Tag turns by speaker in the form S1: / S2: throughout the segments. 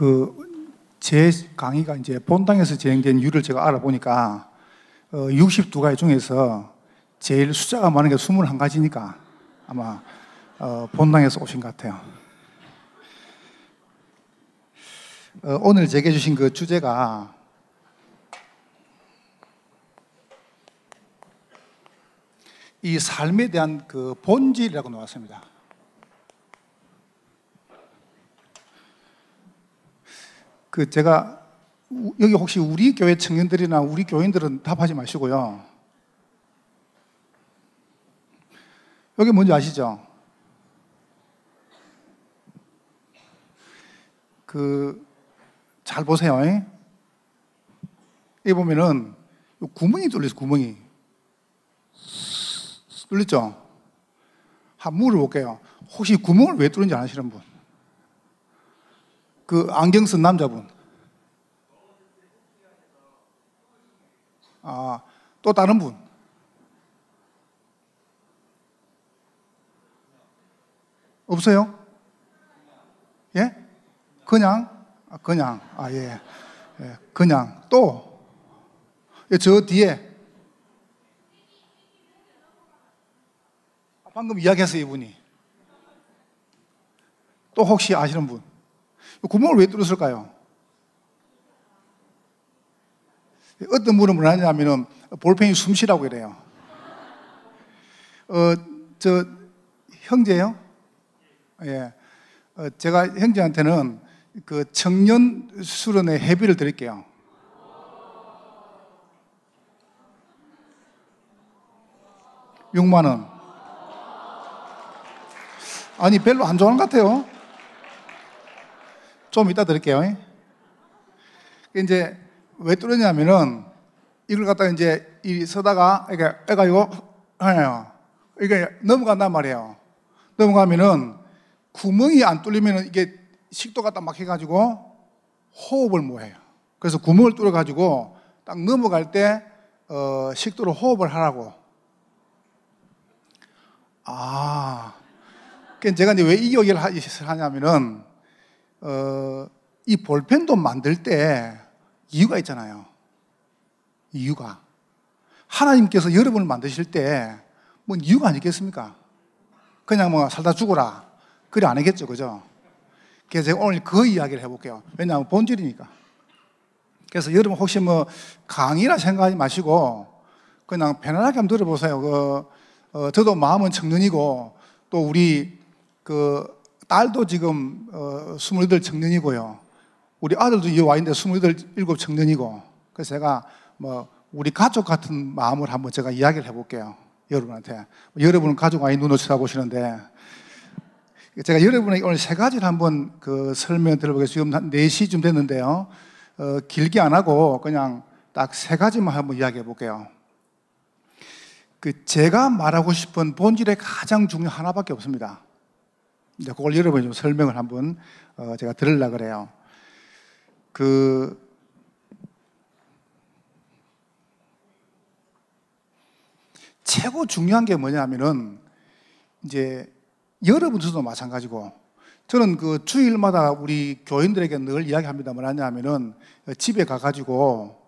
S1: 그 제 강의가 이제 본당에서 진행된 이유를 제가 알아보니까 어, 62가지 중에서 제일 숫자가 많은 게 21가지니까 아마 어, 본당에서 오신 것 같아요. 어, 오늘 제게 주신 그 주제가 이 삶에 대한 그 본질이라고 나왔습니다. 그 제가 우- 여기 혹시 우리 교회 청년들이나 우리 교인들은 답하지 마시고요. 여기 뭔지 아시죠? 그 잘 보세요. 이? 보면은 요 구멍이 뚫렸어 구멍이 뚫렸죠? 한 물어볼게요. 혹시 구멍을 왜 뚫는지 아시는 분? 그 안경 쓴 남자분. 아, 또 다른 분. 없어요? 예? 그냥? 아, 그냥. 아, 예. 예. 그냥. 또. 예, 저 뒤에. 아, 방금 이야기했어요, 이분이. 또 혹시 아시는 분? 구멍을 왜 뚫었을까요? 어떤 분은 뭐라 하냐면은 볼펜이 숨 쉬라고 이래요. 어, 저, 형제요? 예. 어, 제가 형제한테는 그 청년 수련회 회비를 드릴게요. 육만 원. 아니, 별로 안 좋아하는 것 같아요. 좀 이따 드릴게요. 이제 왜 뚫었냐면은 이걸 갖다가 이제 이 서다가 이게 애가 이거 해요. 이게 넘어간단 말이에요. 넘어가면은 구멍이 안 뚫리면은 이게 식도 갖다 막혀가지고 호흡을 못 해요. 그래서 구멍을 뚫어가지고 딱 넘어갈 때 어, 식도로 호흡을 하라고. 아, 그러니까 제가 이제 왜 이 얘기를 하- 하냐면은 어, 이 볼펜도 만들 때 이유가 있잖아요. 이유가. 하나님께서 여러분을 만드실 때, 뭐 이유가 아니겠습니까? 그냥 뭐 살다 죽어라. 그래 안 하겠죠. 그죠? 그래서 제가 오늘 그 이야기를 해볼게요. 왜냐하면 본질이니까. 그래서 여러분 혹시 뭐 강의라 생각하지 마시고 그냥 편안하게 한번 들어보세요. 그, 어, 저도 마음은 청년이고 또 우리 그 딸도 지금 어, 28 청년이고요. 우리 아들도 여기 와 있는데 28, 7 청년이고. 그래서 제가 뭐 우리 가족 같은 마음을 한번 제가 이야기를 해볼게요. 여러분한테. 여러분은 가족 아니 눈을 쳐다보시는데 제가 여러분에게 오늘 세 가지를 한번 그 설명 들어보겠습니다. 지금 한 4시쯤 됐는데요. 어, 길게 안 하고 그냥 딱 세 가지만 한번 이야기해 볼게요. 그 제가 말하고 싶은 본질의 가장 중요한 하나밖에 없습니다. 이제 그걸 여러분이 좀 설명을 한번 어, 제가 들으려 그래요. 그 최고 중요한 게 뭐냐면은 이제 여러분들도 마찬가지고 저는 그 주일마다 우리 교인들에게 늘 이야기합니다. 뭐냐면은 집에 가가지고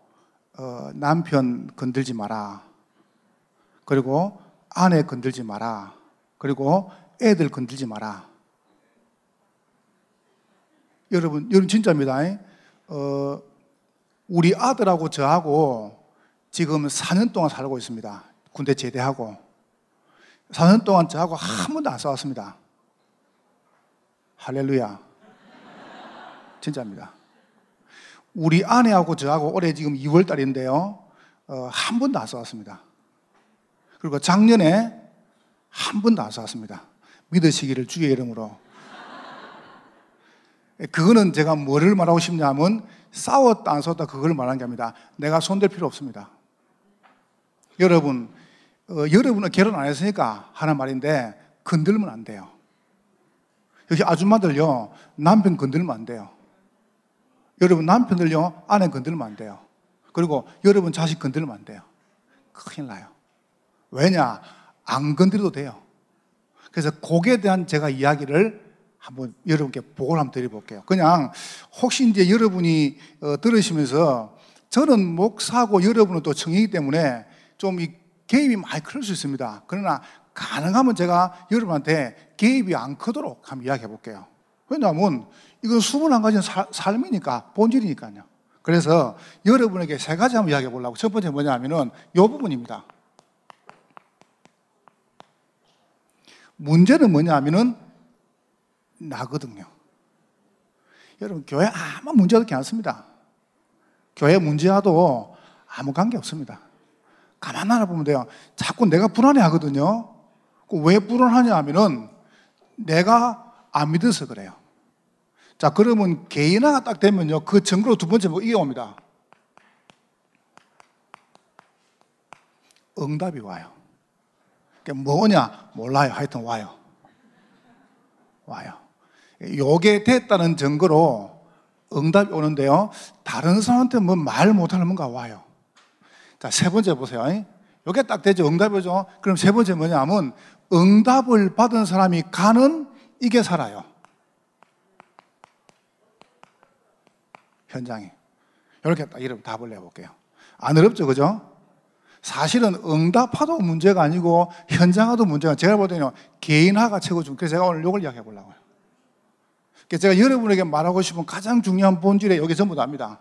S1: 어, 남편 건들지 마라. 그리고 아내 건들지 마라. 그리고 애들 건들지 마라. 여러분, 여러분 진짜입니다. 어, 우리 아들하고 저하고 지금 4년 동안 살고 있습니다. 군대 제대하고. 4년 동안 저하고 한 번도 안 싸웠습니다. 할렐루야. 진짜입니다. 우리 아내하고 저하고 올해 지금 2월 달인데요. 어, 한 번도 안 싸웠습니다. 그리고 작년에 한 번도 안 싸웠습니다. 믿으시기를 주의 이름으로. 그거는 제가 뭐를 말하고 싶냐면 싸웠다 안 싸웠다 그걸 말하는 게 아닙니다. 내가 손댈 필요 없습니다. 여러분, 어, 여러분은 결혼 안 했으니까 하는 말인데 건들면 안 돼요. 역시 아줌마들요 남편 건들면 안 돼요. 여러분 남편들요 아내 건들면 안 돼요. 그리고 여러분 자식 건들면 안 돼요. 큰일 나요. 왜냐 안 건드려도 돼요. 그래서 곡에 대한 제가 이야기를 한번 여러분께 보고를 한번 드려볼게요. 그냥 혹시 이제 여러분이 어, 들으시면서 저는 목사고 여러분은 또 청이기 때문에 좀 이 개입이 많이 클 수 있습니다. 그러나 가능하면 제가 여러분한테 개입이 안 크도록 한번 이야기해 볼게요. 왜냐하면 이건 수분 안 가진 사- 삶이니까 본질이니까요. 그래서 여러분에게 세 가지 한번 이야기해 보려고 첫 번째 뭐냐면은 이 부분입니다. 문제는 뭐냐면은 나거든요. 여러분 교회 아무 문제 없지 않습니다. 교회 문제와도 아무 관계 없습니다. 가만 알아보면 돼요. 자꾸 내가 불안해 하거든요. 그왜 불안하냐 하면은 내가 안 믿어서 그래요. 자, 그러면 개인화가 딱 되면요. 그 증거로 두 번째 뭐 이게 옵니다. 응답이 와요. 그게 뭐냐? 몰라요. 하여튼 와요. 와요. 요게 됐다는 증거로 응답이 오는데요. 다른 사람한테 뭐 말 못하는 뭔가 와요. 자, 세 번째 보세요. 요게 딱 되죠. 응답이죠. 그럼 세 번째 뭐냐면 응답을 받은 사람이 가는 이게 살아요. 현장에. 이렇게 딱 이름 답을 내볼게요. 안 어렵죠, 그죠? 사실은 응답하도 문제가 아니고 현장화도 문제가 제가 볼 때는 개인화가 최고 중. 그래서 제가 오늘 이걸 이야기해 보려고요. 제가 여러분에게 말하고 싶은 가장 중요한 본질에 여기 전부 다입니다.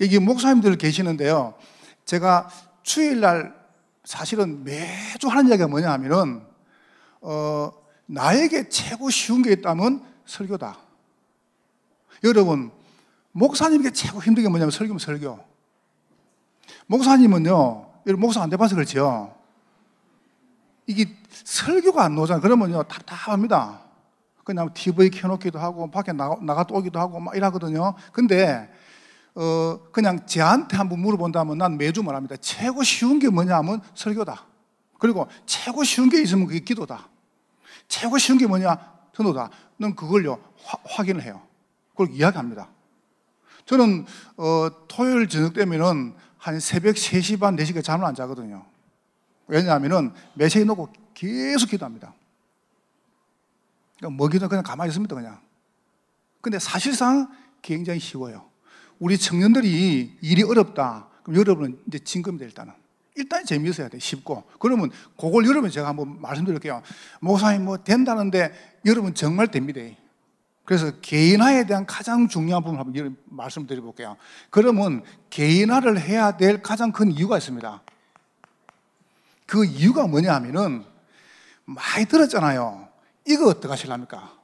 S1: 이게 목사님들 계시는데요. 제가 주일날 사실은 매주 하는 이야기가 뭐냐 하면은, 어, 나에게 최고 쉬운 게 있다면 설교다. 여러분, 목사님에게 최고 힘든 게 뭐냐면 설교면 설교. 목사님은요, 여러분 목사 안 돼봐서 그렇지요. 이게 설교가 안 나오잖아요. 그러면요, 답답합니다. 그냥 TV 켜놓기도 하고, 밖에 나가, 나갔다 오기도 하고, 막 이러거든요. 근데, 어, 그냥 저한테 한번 물어본다면 난 매주 말합니다. 최고 쉬운 게 뭐냐 하면 설교다. 그리고 최고 쉬운 게 있으면 그게 기도다. 최고 쉬운 게 뭐냐? 전도다. 는 그걸요, 화- 확인을 해요. 그걸 이야기합니다. 저는, 어, 토요일 저녁 되면은 한 새벽 3시 반, 4시까지 잠을 안 자거든요. 왜냐하면은 메시지 놓고 계속 기도합니다. 그러니까 뭐 기도 그냥 가만히 있습니다, 그냥. 근데 사실상 굉장히 쉬워요. 우리 청년들이 일이 어렵다. 그럼 여러분은 이제 진급니다, 일단은. 일단 재미있어야 돼, 쉽고. 그러면 그걸 여러분 제가 한번 말씀드릴게요. 목사님 뭐 된다는데 여러분 정말 됩니다. 그래서 개인화에 대한 가장 중요한 부분을 한번 말씀드려볼게요. 그러면 개인화를 해야 될 가장 큰 이유가 있습니다. 그 이유가 뭐냐 하면은 많이 들었잖아요. 이거 어떻게 하실랍니까?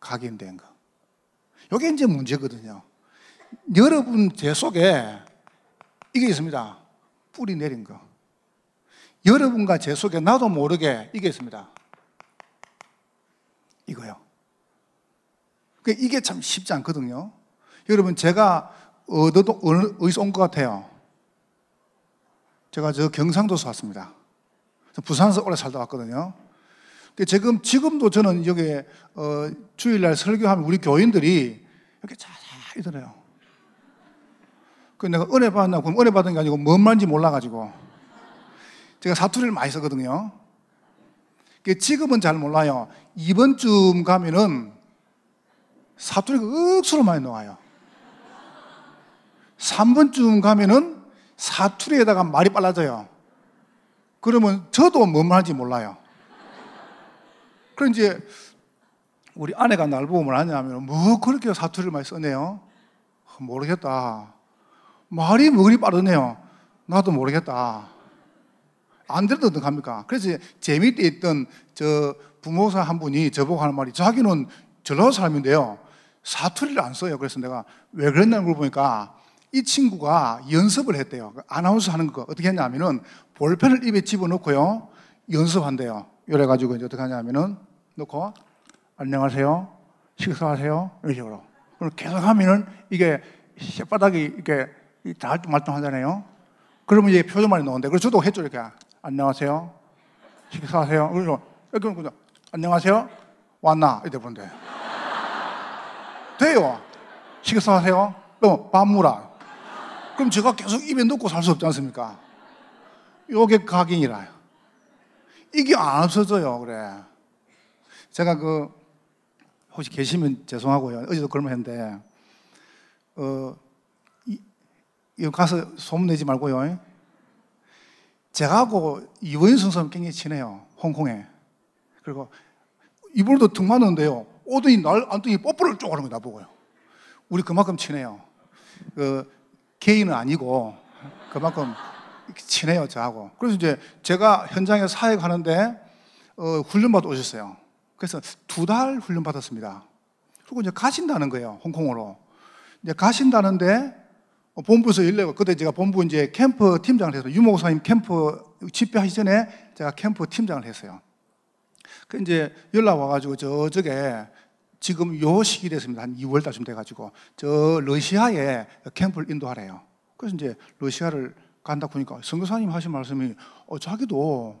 S1: 각인된 거. 이게 이제 문제거든요. 여러분 제 속에 이게 있습니다. 뿌리 내린 거. 여러분과 제 속에 나도 모르게 이게 있습니다. 이거요. 그 이게 참 쉽지 않거든요. 여러분 제가 어디서 온 것 같아요. 제가 저 경상도에서 왔습니다. 저 부산에서 오래 살다 왔거든요. 그 지금 지금도 저는 여기 어, 주일날 설교하면 우리 교인들이 이렇게 잘 이더래요. 그 내가 은혜 받았나 그럼 은혜 받은 게 아니고 뭔 말인지 몰라가지고 제가 사투리를 많이 쓰거든요. 그 지금은 잘 몰라요. 이번 쯤 가면은 사투리가 억수로 많이 나와요. 3번쯤 가면은 사투리에다가 말이 빨라져요. 그러면 저도 뭔 말인지 몰라요. 그럼 이제 우리 아내가 날 보고 뭘 하냐면 뭐 그렇게 사투리를 많이 쓰네요. 모르겠다. 말이 뭐 그리 빠르네요. 나도 모르겠다. 안 들어도 어떡합니까? 그래서 재미있게 있던 저 부모사 한 분이 저보고 하는 말이 자기는 전라도 사람인데요. 사투리를 안 써요. 그래서 내가 왜 그랬냐고 물어보니까 이 친구가 연습을 했대요. 그 아나운서 하는 거 어떻게 했냐면은 볼펜을 입에 집어넣고요. 연습한대요. 이래가지고 이제 어떻게 하냐면은 넣고 안녕하세요. 식사하세요. 이런 식으로. 그럼 계속 하면은 이게 혓바닥이 이렇게 다 말똥하잖아요. 그러면 이제 표정만이 나오는데 그래서 저도 했죠 이렇게 안녕하세요. 식사하세요. 그래서 이렇게 그냥 안녕하세요. 왔나 이래 보는데 돼요. 식사하세요. 또밥 물어. 그럼 제가 계속 입에 넣고 살 수 없지 않습니까? 요게 각인이라요. 이게 안 없어져요, 그래. 제가 그 혹시 계시면 죄송하고요. 어제도 그런 말 했는데 어 이, 이 가서 소문 내지 말고요. 제가하고 이원순 선생님 굉장히 친해요. 홍콩에. 그리고 이분도 등 맞는데요. 오더니 날 안더니 뽀뽀를 쭉 하는 거 나 보고요. 우리 그만큼 친해요. 그 개인은 아니고 그만큼 친해요 저하고. 그래서 이제 제가 현장에 사역 하는데 어, 훈련 받아 오셨어요. 그래서 두 달 훈련 받았습니다. 그리고 이제 가신다는 거예요 홍콩으로. 이제 가신다는데 어, 본부에서 연락을 그때 제가 본부 이제 캠프 팀장을 해서 유목사님 캠프 집회하기 전에 제가 캠프 팀장을 했어요. 그 이제 연락 와가지고 저쪽에 지금 요 시기 됐습니다. 한 2월 달쯤 돼가지고 저 러시아에 캠프를 인도하래요. 그래서 이제 러시아를 간다 보니까 성교사님 하신 말씀이 어, 자기도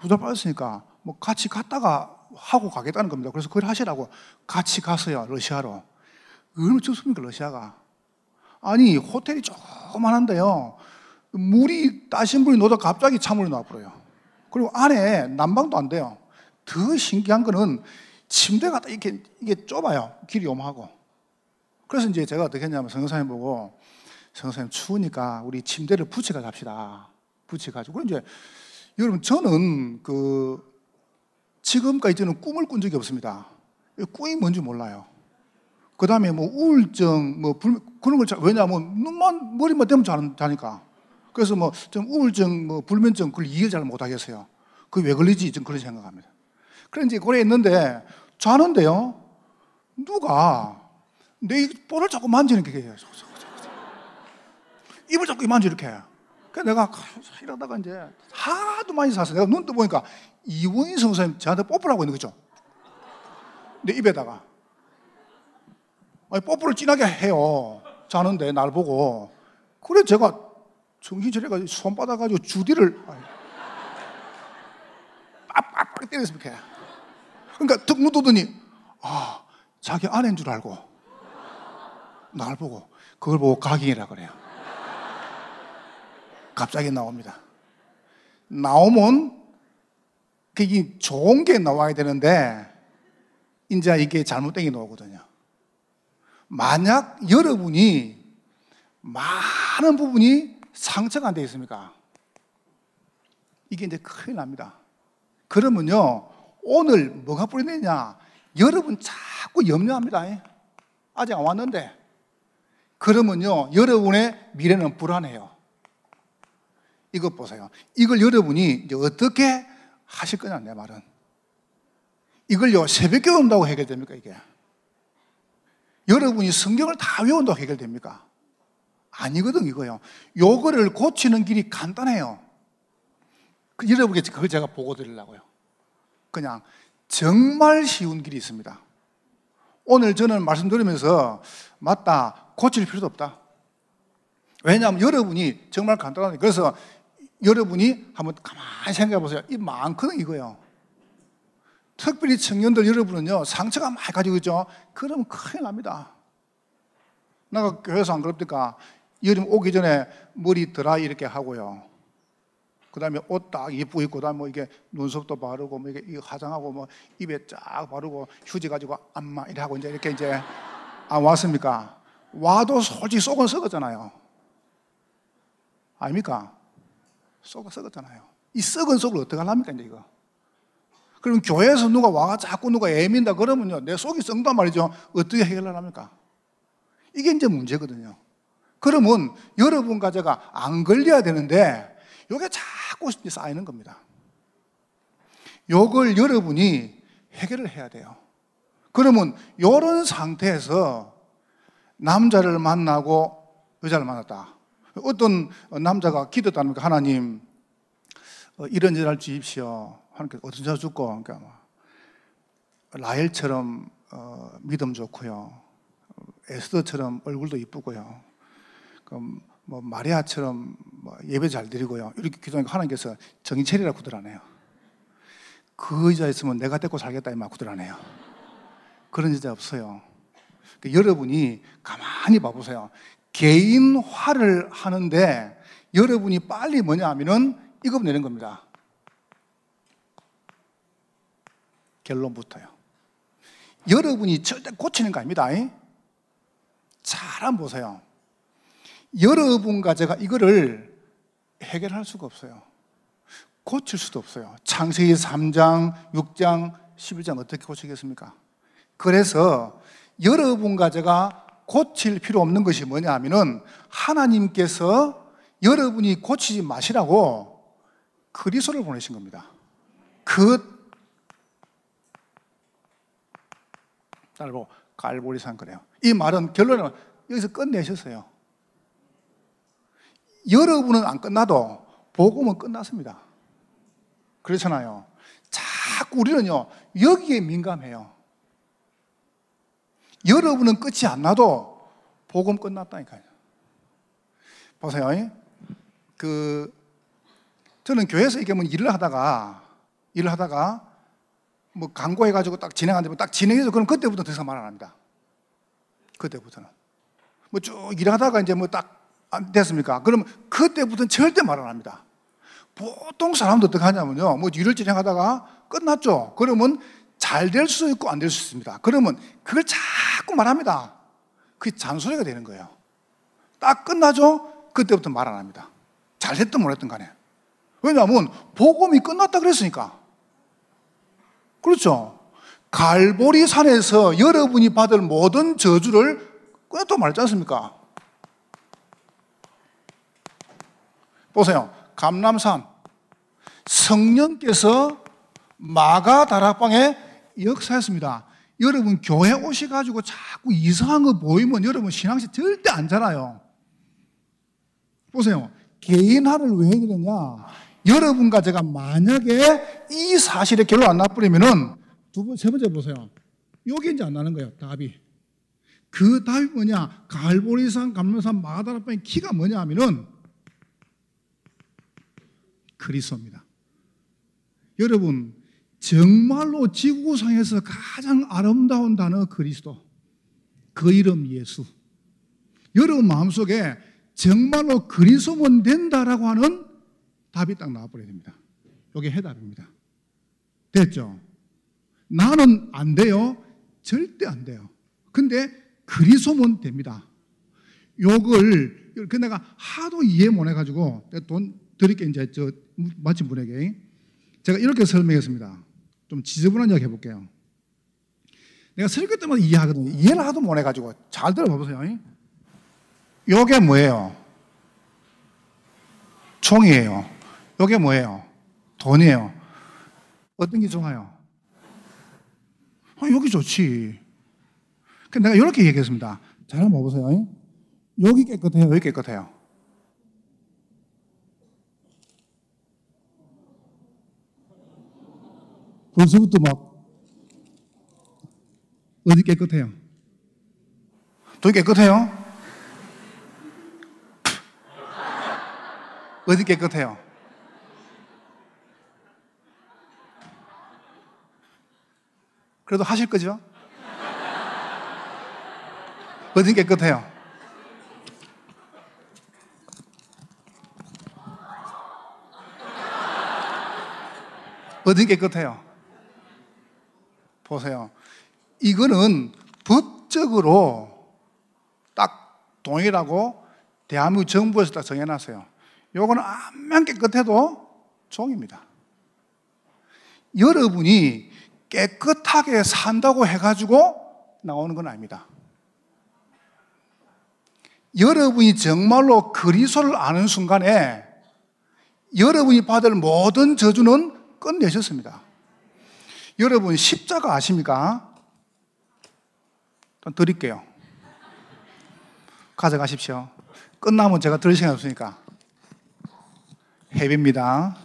S1: 두달 빠졌으니까 뭐 같이 갔다가 하고 가겠다는 겁니다. 그래서 그걸 하시라고 같이 갔어요. 러시아로. 얼마나 좋습니까 러시아가? 아니 호텔이 조그만한데요. 물이 따신 물이 넣어도 갑자기 찬물이 나와버려요. 그리고 안에 난방도 안 돼요. 더 신기한 거는 침대가 딱 이렇게 이게 좁아요. 길이 요하고 그래서 이제 제가 어떻게 했냐면 성사님 보고 성사님 추우니까 우리 침대를 붙여가 잡시다. 붙여가지고 이제 여러분 저는 그 지금까지 저는 꿈을 꾼 적이 없습니다. 꿈이 뭔지 몰라요. 그 다음에 뭐 우울증, 뭐 불, 그런 걸, 자, 왜냐하면 눈만, 머리만 되면 자니까. 그래서 뭐 좀 우울증, 뭐 불면증 그걸 이해 잘 못하겠어요. 그게 왜 걸리지? 좀 그런 생각합니다. 이제 고래 있는데 자는데요. 누가 내 볼을 자꾸 만지는 게 해요. 입을 자꾸 만지 이렇게. 그래서 내가 이러다가 이제 하도 많이 샀어. 내가 눈 떠보니까 이원희 성사님 저한테 뽀뽀를 하고 있는 거죠. 내 입에다가. 아니, 뽀뽀를 진하게 해요. 자는데, 날 보고. 그래, 제가 정신 차려가지고 손 받아가지고 주디를 빡빡빡 때렸으면 해. 그러니까 턱 묻어더니, 아, 자기 아내인 줄 알고. 날 보고. 그걸 보고 각인이라 그래요. 갑자기 나옵니다. 나오면 그게 좋은 게 나와야 되는데, 이제 이게 잘못된 게 나오거든요. 만약 여러분이 많은 부분이 상처가 안 되어 있습니까? 이게 이제 큰일 납니다. 그러면요, 오늘 뭐가 뿌리느냐? 여러분 자꾸 염려합니다. 아직 안 왔는데. 그러면요, 여러분의 미래는 불안해요. 이것 보세요. 이걸 여러분이 어떻게 하실 거냐, 내 말은. 이걸요, 새벽에 온다고 해결됩니까, 이게? 여러분이 성경을 다 외운다고 해결됩니까? 아니거든, 이거요. 요거를 고치는 길이 간단해요. 그, 여러분께 그걸 제가 보고 드리려고요. 그냥 정말 쉬운 길이 있습니다. 오늘 저는 말씀 들으면서 맞다, 고칠 필요도 없다. 왜냐하면 여러분이 정말 간단하니 그래서 여러분이 한번 가만히 생각해 보세요. 이 많거든, 이거요. 특별히 청년들 여러분은요, 상처가 많이 가지고 있죠? 그러면 큰일 납니다. 나가 교회에서 안 그럽니까? 여름 오기 전에 머리 드라이 이렇게 하고요. 그 다음에 옷 딱 예쁘고 입고, 그 다음에 뭐 이게 눈썹도 바르고, 뭐 이게 화장하고, 뭐 입에 쫙 바르고, 휴지 가지고 안마 이렇게 하고, 이제 이렇게 이제 안 왔습니까? 와도 솔직히 속은 썩었잖아요. 아닙니까? 속은 썩었잖아요. 이 썩은 속을 어떻게 하랍니까, 이제 이거? 그럼 교회에서 누가 와가 자꾸 누가 애민다 그러면요. 내 속이 썩단 말이죠. 어떻게 해결을 합니까? 이게 이제 문제거든요. 그러면 여러분과 제가 안 걸려야 되는데 이게 자꾸 쌓이는 겁니다. 이걸 여러분이 해결을 해야 돼요. 그러면 이런 상태에서 남자를 만나고 여자를 만났다. 어떤 남자가 기도했다니까 하나님 어, 이런 여자를 주십시오. 하나님께 어떤 자 죽고 그러니까 뭐 라헬처럼 어, 믿음 좋고요. 에스더처럼 얼굴도 이쁘고요. 그럼 뭐 마리아처럼 뭐 예배 잘 드리고요. 이렇게 기도하니까 하나님께서 정의 체리라 구들하네요. 그 여자 있으면 내가 데리고 살겠다 이말 구들하네요. 그런 여자 없어요. 그러니까 여러분이 가만히 봐보세요. 개인화를 하는데 여러분이 빨리 뭐냐 하면은 이거 내는 겁니다. 결론부터요. 여러분이 절대 고치는 거 아닙니다. 잘 한번 보세요. 여러분과 제가 이거를 해결할 수가 없어요. 고칠 수도 없어요. 창세기 3장, 6장, 11장 어떻게 고치겠습니까? 그래서 여러분과 제가 고칠 필요 없는 것이 뭐냐 하면은 하나님께서 여러분이 고치지 마시라고 그리스도를 보내신 겁니다. 그 딸보 갈보리산 그래요. 이 말은 결론은 여기서 끝내셨어요. 여러분은 안 끝나도 복음은 끝났습니다. 그렇잖아요. 자꾸 우리는요, 여기에 민감해요. 여러분은 끝이 안 나도 복음 끝났다니까요. 보세요. 그, 저는 교회에서 이게 뭐 일을 하다가, 일을 하다가, 뭐 광고해 가지고 딱 진행하는데 딱 진행해서 그럼 그때부터 더 이상 말 안 합니다. 그때부터는. 뭐 쭉 일하다가 이제 뭐 딱 됐습니까? 그러면 그때부터는 절대 말 안 합니다. 보통 사람도 어떻게 하냐면요. 뭐 일을 진행하다가 끝났죠. 그러면 잘 될 수도 있고 안 될 수 있습니다. 그러면 그걸 자꾸 말합니다. 그게 잔소리가 되는 거예요. 딱 끝나죠? 그때부터 말 안 합니다. 잘 됐든 못했든 간에. 왜냐하면 복음이 끝났다 그랬으니까. 그렇죠? 갈보리 산에서 여러분이 받을 모든 저주를 끝냈다고 말했지 않습니까? 보세요. 감남산. 성령께서 마가 다락방에 역사했습니다. 여러분 교회 오셔가지고 자꾸 이상한 거 보이면 여러분 신앙시 절대 안 자라요. 보세요. 개인화를 왜 해드렸냐? 여러분과 제가 만약에 이 사실에 결론 안 나버리면은 두 번, 세 번째 보세요. 여기 이제 안 나는 거예요. 답이. 그 답이 뭐냐? 갈보리산, 감로산, 마다라방의 키가 뭐냐 하면은 그리스도입니다. 여러분, 정말로 지구상에서 가장 아름다운 단어 그리스도. 그 이름 예수. 여러분 마음속에 정말로 그리스도면 된다라고 하는 답이 딱 나와버려야 됩니다. 이게 해답입니다. 됐죠? 나는 안 돼요? 절대 안 돼요. 근데 그리스도면 됩니다. 요걸 그 내가 하도 이해 못 해가지고 돈 드릴게 이제 저 마침 분에게 제가 이렇게 설명했습니다. 좀 지저분한 이야기 해볼게요. 내가 설교 때마다 이해하거든요. 이해를 하도 못 해가지고 잘 들어봐보세요. 요게 뭐예요? 총이에요. 요게 뭐예요? 돈이에요. 어떤 게 좋아요? 아, 여기 좋지. 내가 이렇게 얘기했습니다. 잘 한번 보세요. 여기 깨끗해요. 여기 깨끗해요. 벌써부터 막 어디 깨끗해요? 저 깨끗해요? 어디 깨끗해요? 그래도 하실 거죠? 어디 깨끗해요? 어디 깨끗해요? 보세요. 이거는 법적으로 딱 동일하고 대한민국 정부에서 딱 정해놨어요. 요거는 암만 깨끗해도 종입니다. 여러분이 깨끗하게 산다고 해가지고 나오는 건 아닙니다. 여러분이 정말로 그리스도를 아는 순간에 여러분이 받을 모든 저주는 끝내셨습니다. 여러분 십자가 아십니까? 드릴게요. 가져가십시오. 끝나면 제가 들을 시간 없으니까. 해비입니다.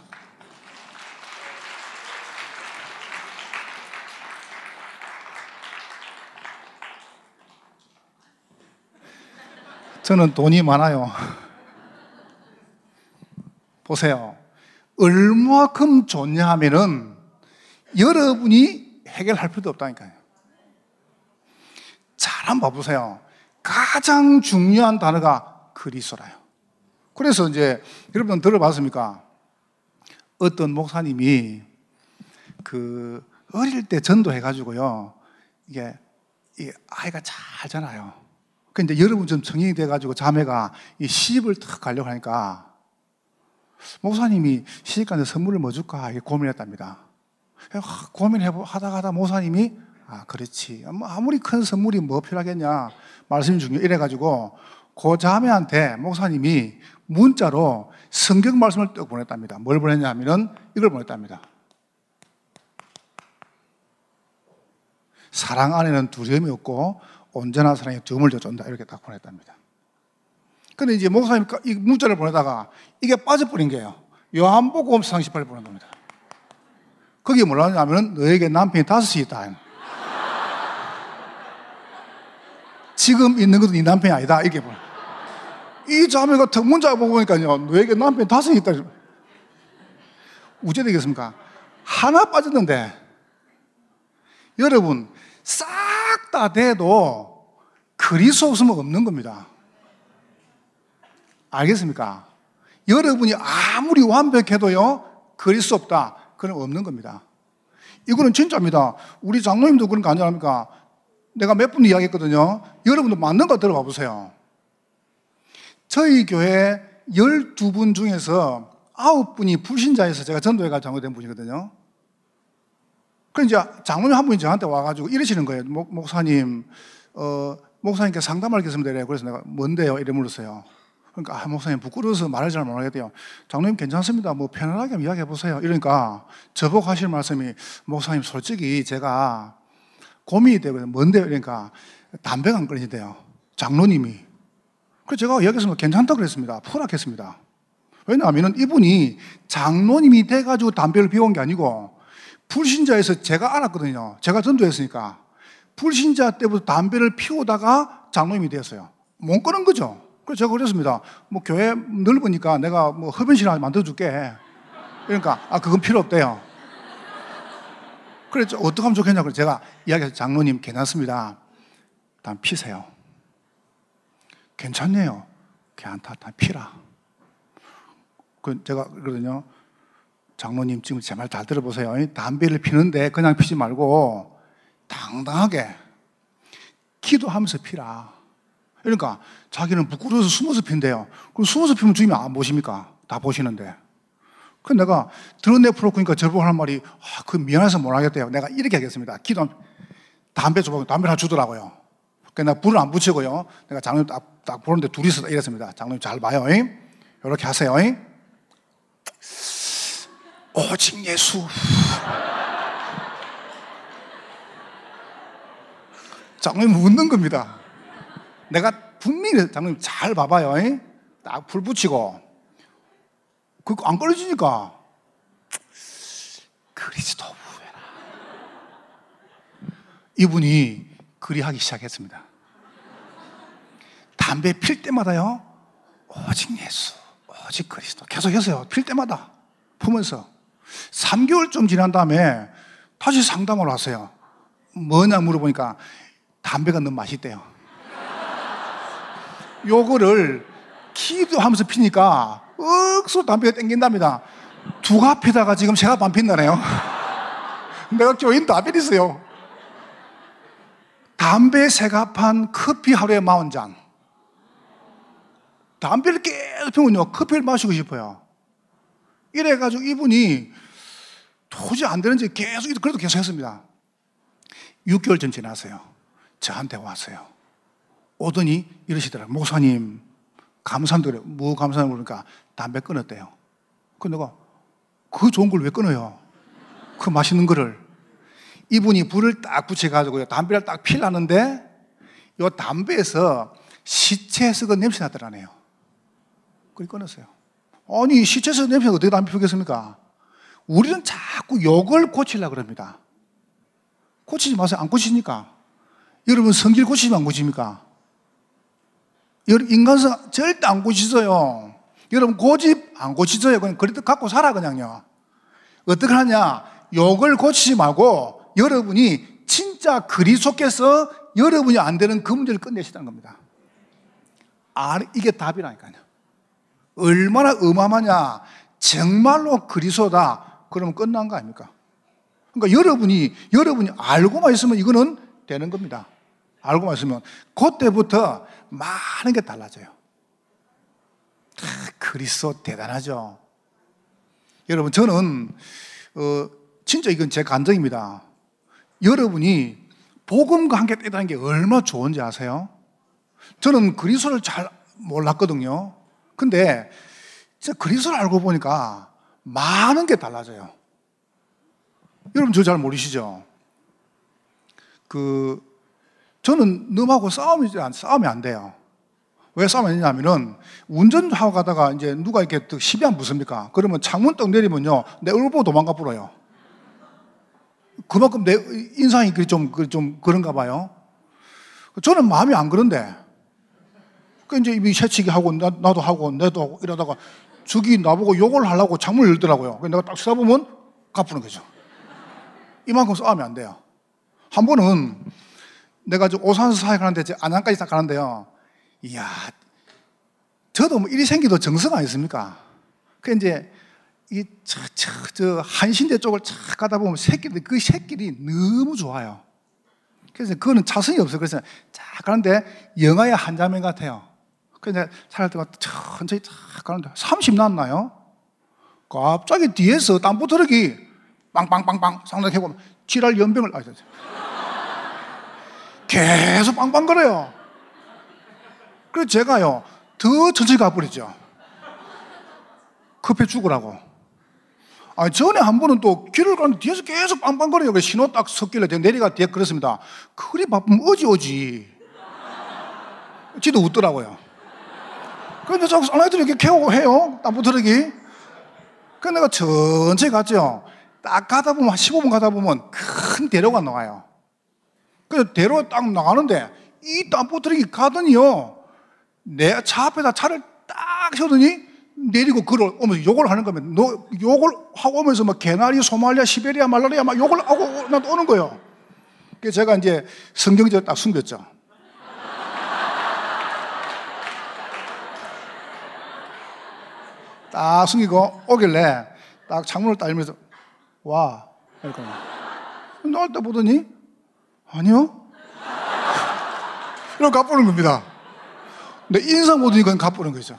S1: 저는 돈이 많아요. 보세요. 얼마큼 좋냐 하면은 여러분이 해결할 필요도 없다니까요. 잘 한번 봐보세요. 가장 중요한 단어가 그리스도라요. 그래서 이제 여러분 들어봤습니까? 어떤 목사님이 그 어릴 때 전도해가지고요. 이게 이 아이가 잘 자라요. 근데 여러분 좀 성인이 돼가지고 자매가 이 시집을 탁 가려고 하니까 목사님이 시집가는데 선물을 뭐 줄까 고민했답니다. 고민하다가 하다 목사님이 아 그렇지 뭐 아무리 큰 선물이 뭐 필요하겠냐 말씀이 중요 이래 가지고 그 자매한테 목사님이 문자로 성경 말씀을 또 보냈답니다. 뭘 보냈냐면은 이걸 보냈답니다. 사랑 안에는 두려움이 없고 온전한 사랑이 둠을 져준다 이렇게 딱 보냈답니다. 근데 이제 목사님 이 문자를 보내다가 이게 빠져버린 거예요. 요한복음 38을 보낸 겁니다. 거기에 뭐라 하냐면 너에게 남편이 다섯이 있다. 지금 있는 것도 네 남편이 아니다. 이렇게 보내. 이 자매가 턱 문자 보고 보니까요. 너에게 남편이 다섯이 있다. 우째 되겠습니까? 하나 빠졌는데 여러분 싹 다 돼도 그리스도 없으면 없는 겁니다. 알겠습니까? 여러분이 아무리 완벽해도요, 그리스도 없다. 그건 없는 겁니다. 이거는 진짜입니다. 우리 장로님도 그런 거 아니랍니까? 내가 몇 분 이야기했거든요. 여러분도 맞는 거 들어봐 보세요. 저희 교회 12분 중에서 9분이 불신자에서 제가 전도회가 장로된 분이거든요. 그 이제 장로님 한 분이 저한테 와가지고 이러시는 거예요. 목, 목사님, 어, 목사님께 있으면 되래요. 그래서 내가 뭔데요? 이래 물었어요. 그러니까, 아, 목사님 부끄러워서 말을 잘 못하겠대요. 장로님 괜찮습니다. 뭐 편안하게 이야기해 보세요. 이러니까 저보고 하실 말씀이 목사님 솔직히 제가 고민이 되고 뭔데요? 그러니까 담배가 안 끊어진대요. 장로님이. 그래서 제가 이야기했으면 괜찮다 그랬습니다. 풀악했습니다. 왜냐하면 이분이 장로님이 돼가지고 담배를 피운 게 아니고 불신자에서 제가 알았거든요. 제가 전도했으니까. 불신자 때부터 담배를 피우다가 장로님이 되었어요. 못 끊은 거죠. 그래서 제가 그랬습니다. 뭐 교회 넓으니까 내가 뭐 흡연실 하나 만들어줄게. 그러니까, 아, 그건 필요 없대요. 그래서 어떻게 하면 좋겠냐고 제가 이야기해서 장로님 괜찮습니다. 단 피세요. 괜찮네요. 괜찮다. 단 피라. 그 제가 그러거든요. 장로님 지금 제 말 잘 들어보세요. 담배를 피는데 그냥 피지 말고 당당하게 기도하면서 피라. 그러니까 자기는 부끄러워서 숨어서 핀대요. 그럼 숨어서 피면 주님이 안 보십니까? 다 보시는데. 그 내가 드러내 풀었으니까 저보고 할 말이 아, 그 미안해서 못 하겠대요. 내가 이렇게 하겠습니다. 기도 담배 줘보고 담배 하나 주더라고요. 그 내가 불을 안 붙이고요. 내가 장로님 딱, 딱 보는데 둘이서 이랬습니다. 장로님 잘 봐요. 이렇게 하세요. 오직 예수. 장로님 웃는 겁니다. 내가 분명히 장로님 잘 봐봐요. 딱 불 붙이고. 그거 안 꺼내지니까. 그리스도 후회라. 이분이 그리하기 시작했습니다. 담배 필 때마다요. 오직 예수, 오직 그리스도. 계속 했어요. 필 때마다. 품면서. 3개월 좀 지난 다음에 다시 상담을 왔어요. 뭐냐 물어보니까 담배가 너무 맛있대요. 요거를 기도하면서 피니까 억수로 담배가 땡긴답니다. 두 앞에다가 지금 제가 반 핀다네요. 내가 교인 다 비리어요. 담배 세갑한 커피 하루에 마흔 잔. 담배를 계속 피우면요, 커피를 마시고 싶어요. 이래가지고 이분이 도저히 안 되는지 계속, 그래도 계속 했습니다. 6개월 전 지났어요. 저한테 왔어요. 오더니 이러시더라고요. 목사님, 감사한다 그래요. 뭐 감사하는 그러니까 담배 끊었대요. 그 내가 그 좋은 걸 왜 끊어요? 그 맛있는 거를. 이분이 불을 딱 붙여가지고요. 담배를 딱 필라는데 요 담배에서 시체 썩은 냄새 나더라네요. 그래 끊었어요. 아니, 시체 썩은 냄새가 어떻게 담배 피우겠습니까? 우리는 자꾸 욕을 고치려고 그럽니다. 고치지 마세요. 안 고치니까. 여러분 성질 고치면 안 고칩니까? 인간성 절대 안 고치어요. 여러분 고집 안 고치어요. 그냥 그래도 갖고 살아 그냥요. 어떻게 하냐? 욕을 고치지 말고 여러분이 진짜 그리스도께서 여러분이 안 되는 그 문제를 끝내시다는 겁니다. 아, 이게 답이라니까요. 얼마나 어마어마냐. 정말로 그리스도다. 그러면 끝난 거 아닙니까? 그러니까 여러분이, 여러분이 알고만 있으면 이거는 되는 겁니다. 알고만 있으면 그때부터 많은 게 달라져요. 아, 그리스도 대단하죠. 여러분 저는 어, 진짜 이건 제 감정입니다. 여러분이 복음과 함께 있다는 게 얼마나 좋은지 아세요? 저는 그리스도를 잘 몰랐거든요. 근데 진짜 그리스도를 알고 보니까 많은 게 달라져요. 여러분 저 잘 모르시죠? 그 저는 넘하고 싸움이 싸움이 안 돼요. 왜 싸움이 안 되냐면은 운전하고 가다가 이제 누가 이렇게 시비 안 붙습니까? 그러면 창문 떡 내리면요 내 얼굴 보고 도망가 버려요. 그만큼 내 인상이 좀, 좀 그런가 봐요. 저는 마음이 안 그런데. 그 이제 이미 새치기 하고, 나, 도 하고, 내도 하고 이러다가 저기 나보고 욕을 하려고 창문을 열더라고요. 그래서 내가 딱 쳐다보면 갚는 거죠. 이만큼 싸우면 안 돼요. 한 번은 내가 저 오산서 사회 가는데 안양까지 딱 가는데요. 이야, 저도 뭐 일이 생기도 정성 아니습니까? 그 이제 이, 저, 저, 저, 한신대 쪽을 착 가다 보면 새끼들, 그 새끼들이 너무 좋아요. 그래서 그거는 차선이 없어요. 그래서 쫙 가는데 영화의 한 장면 같아요. 그래서 살할 때가 천천히 쫙 가는데 30 났나요? 갑자기 뒤에서 땀부터르기 빵빵빵빵 상당히 해고 지랄 연병을, 아, 계속 빵빵거려요. 그래서 제가요, 더 천천히 가버리죠. 급해 죽으라고. 아, 전에 한 번은 또 길을 가는데 뒤에서 계속 빵빵거려요. 신호 딱 섰길래 내리가 뒤에 그랬습니다. 그리 바쁘면 어지 오지. 지도 웃더라고요. 그런데 자꾸 사람들이 이렇게 캐오고 해요. 땅부터르기. 그래서 내가 천천히 갔죠. 딱 가다 보면, 한 15분 가다 보면 큰 대로가 나와요. 그래서 대로 딱 나가는데 이 땅부터르기 가더니요. 내 차 앞에다 차를 딱 세우더니 내리고 걸어 오면서 욕을 하는 거면 너 욕을 하고 오면서 막 개나리, 소말리아, 시베리아, 말라리아 막 욕을 하고 나 오는 거예요. 그래서 제가 이제 성경제 딱 숨겼죠. 딱 숨기고 오길래 딱 창문을 따면서 와 이렇게 나올 때 보더니 아니요 이렇게 갚보는 겁니다. 근데 인상 그건 갚보는 거죠.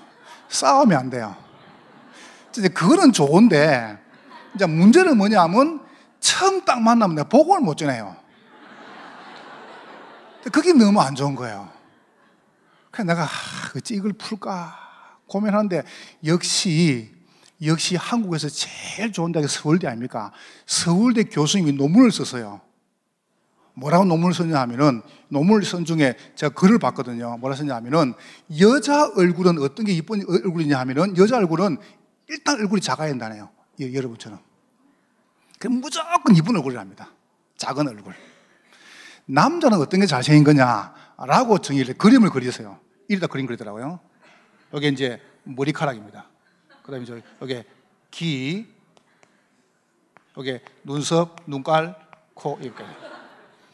S1: 싸우면 안 돼요. 이제 그거는 좋은데, 이제 문제는 뭐냐면, 처음 딱 만나면 내가 복음을 못 전해요. 그게 너무 안 좋은 거예요. 그래서 내가, 아, 어찌 이걸 풀까 고민하는데, 역시, 역시 한국에서 제일 좋은 대학이 서울대 아닙니까? 서울대 교수님이 논문을 썼어요. 뭐라고 논문을 썼냐 하면은 논문을 쓴 중에 제가 글을 봤거든요. 뭐라 썼냐 하면은 여자 얼굴은 어떤 게 이쁜 얼굴이냐 하면은 여자 얼굴은 일단 얼굴이 작아야 된다네요. 여러분처럼. 그럼 무조건 이쁜 얼굴이랍니다. 작은 얼굴. 남자는 어떤 게 잘생긴 거냐라고 정의를 그림을 그리세요. 이리다 그림 그리더라고요. 여기 이제 머리카락입니다. 그다음에 저 여기 귀, 여기 눈썹, 눈깔, 코 이렇게.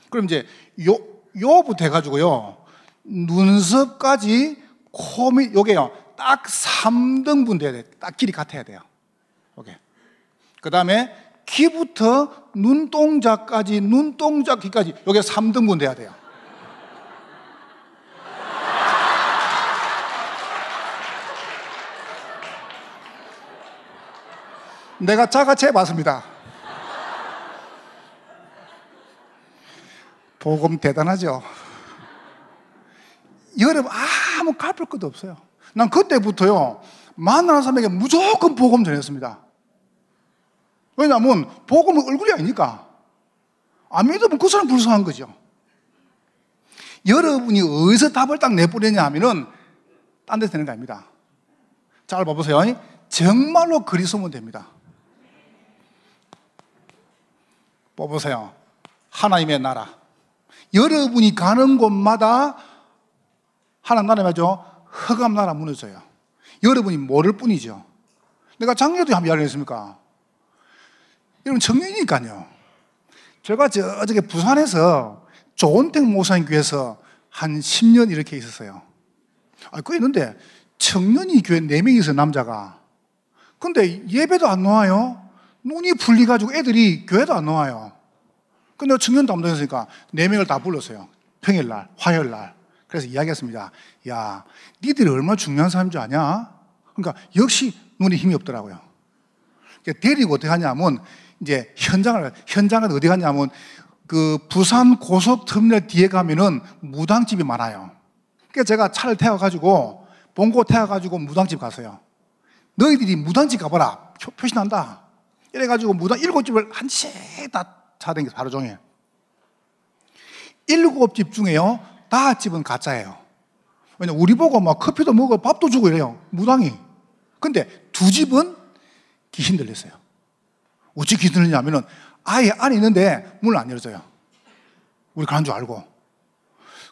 S1: 그럼 이제 요, 요부터 해가지고요. 눈썹까지 코 밑, 요게요. 딱 3등분 돼야 돼. 딱 길이 같아야 돼요. 오케이. 그 다음에 귀부터 눈동자까지, 눈동자 귀까지, 요게 3등분 돼야 돼요. 내가 자가체 해봤습니다. 복음 대단하죠. 여러분 아무 갚을 것도 없어요. 난 그때부터요 만나는 사람에게 무조건 복음 전했습니다. 왜냐하면 복음은 얼굴이 아니니까 안 믿으면 그 사람 불쌍한 거죠. 여러분이 어디서 답을 딱 내보내냐 하면은 딴 데서 되는 거 아닙니다. 잘 봐보세요. 정말로 그리스도면 됩니다. 뽑으세요. 하나님의 나라. 여러분이 가는 곳마다 하나님 나라 말죠. 흑암 나라 무너져요. 여러분이 모를 뿐이죠. 내가 작년에도 한번 이야기했습니까? 여러분 청년이니까요. 제가 저 어저께 부산에서 조은택 모사님 교회에서 한 10년 이렇게 있었어요. 아, 그 있는데 청년이 교회 4명이 있어요, 남자가. 근데 예배도 안 나와요. 눈이 풀리가지고 애들이 교회도 안 나와요. 근데 청년 담당했으니까 네 명을 다 불렀어요. 평일날, 화요일날. 그래서 이야기했습니다. 야, 니들이 얼마나 중요한 사람인 줄 아냐? 그러니까 역시 눈에 힘이 없더라고요. 데리고 어떻게 하냐면 이제 현장을 현장은 어디 가냐면 그 부산 고속터미널 뒤에 가면은 무당집이 많아요. 그래서 제가 차를 태워가지고 봉고 태워가지고 무당집 갔어요. 너희들이 무당집 가봐라. 표시 난다. 이래가지고 무당 일곱 집을 한씩 다 차댕겨 하루 종일. 일곱 집 중에요. 다 집은 가짜예요. 왜냐 우리 보고 막 커피도 먹어 밥도 주고 이래요. 무당이. 근데 두 집은 귀신 들렸어요. 어찌 귀신 들리냐면은 아예 안에 있는데 문을 안 열어줘요. 우리 가는 줄 알고.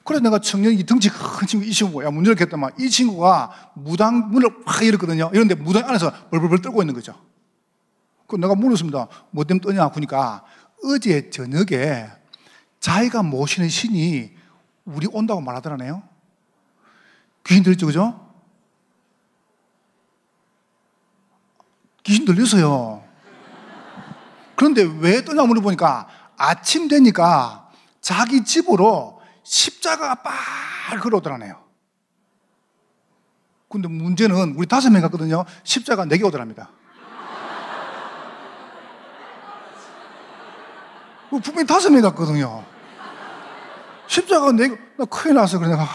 S1: 그래서 내가 청년이 덩치 큰 친구 이 친구 야 문 열겠더만 이 친구가 무당 문을 확 열었거든요. 이런데 무당 안에서 벌벌벌 떨고 있는 거죠. 그 내가 물었습니다. 뭐 때문에 떠냐? 그러니까 어제 저녁에 자기가 모시는 신이 우리 온다고 말하더라네요. 귀신 들렸죠, 그죠? 귀신 들렸어요. 그런데 왜 떠냐 물어보니까 아침 되니까 자기 집으로 십자가가 빨 걸어오더라네요. 근데 문제는 우리 다섯 명 갔거든요. 십자가 네 개 오더랍니다. 분명히 다섯 명 갔거든요. 십자가 네 개, 나 큰일 났어. 그래 내가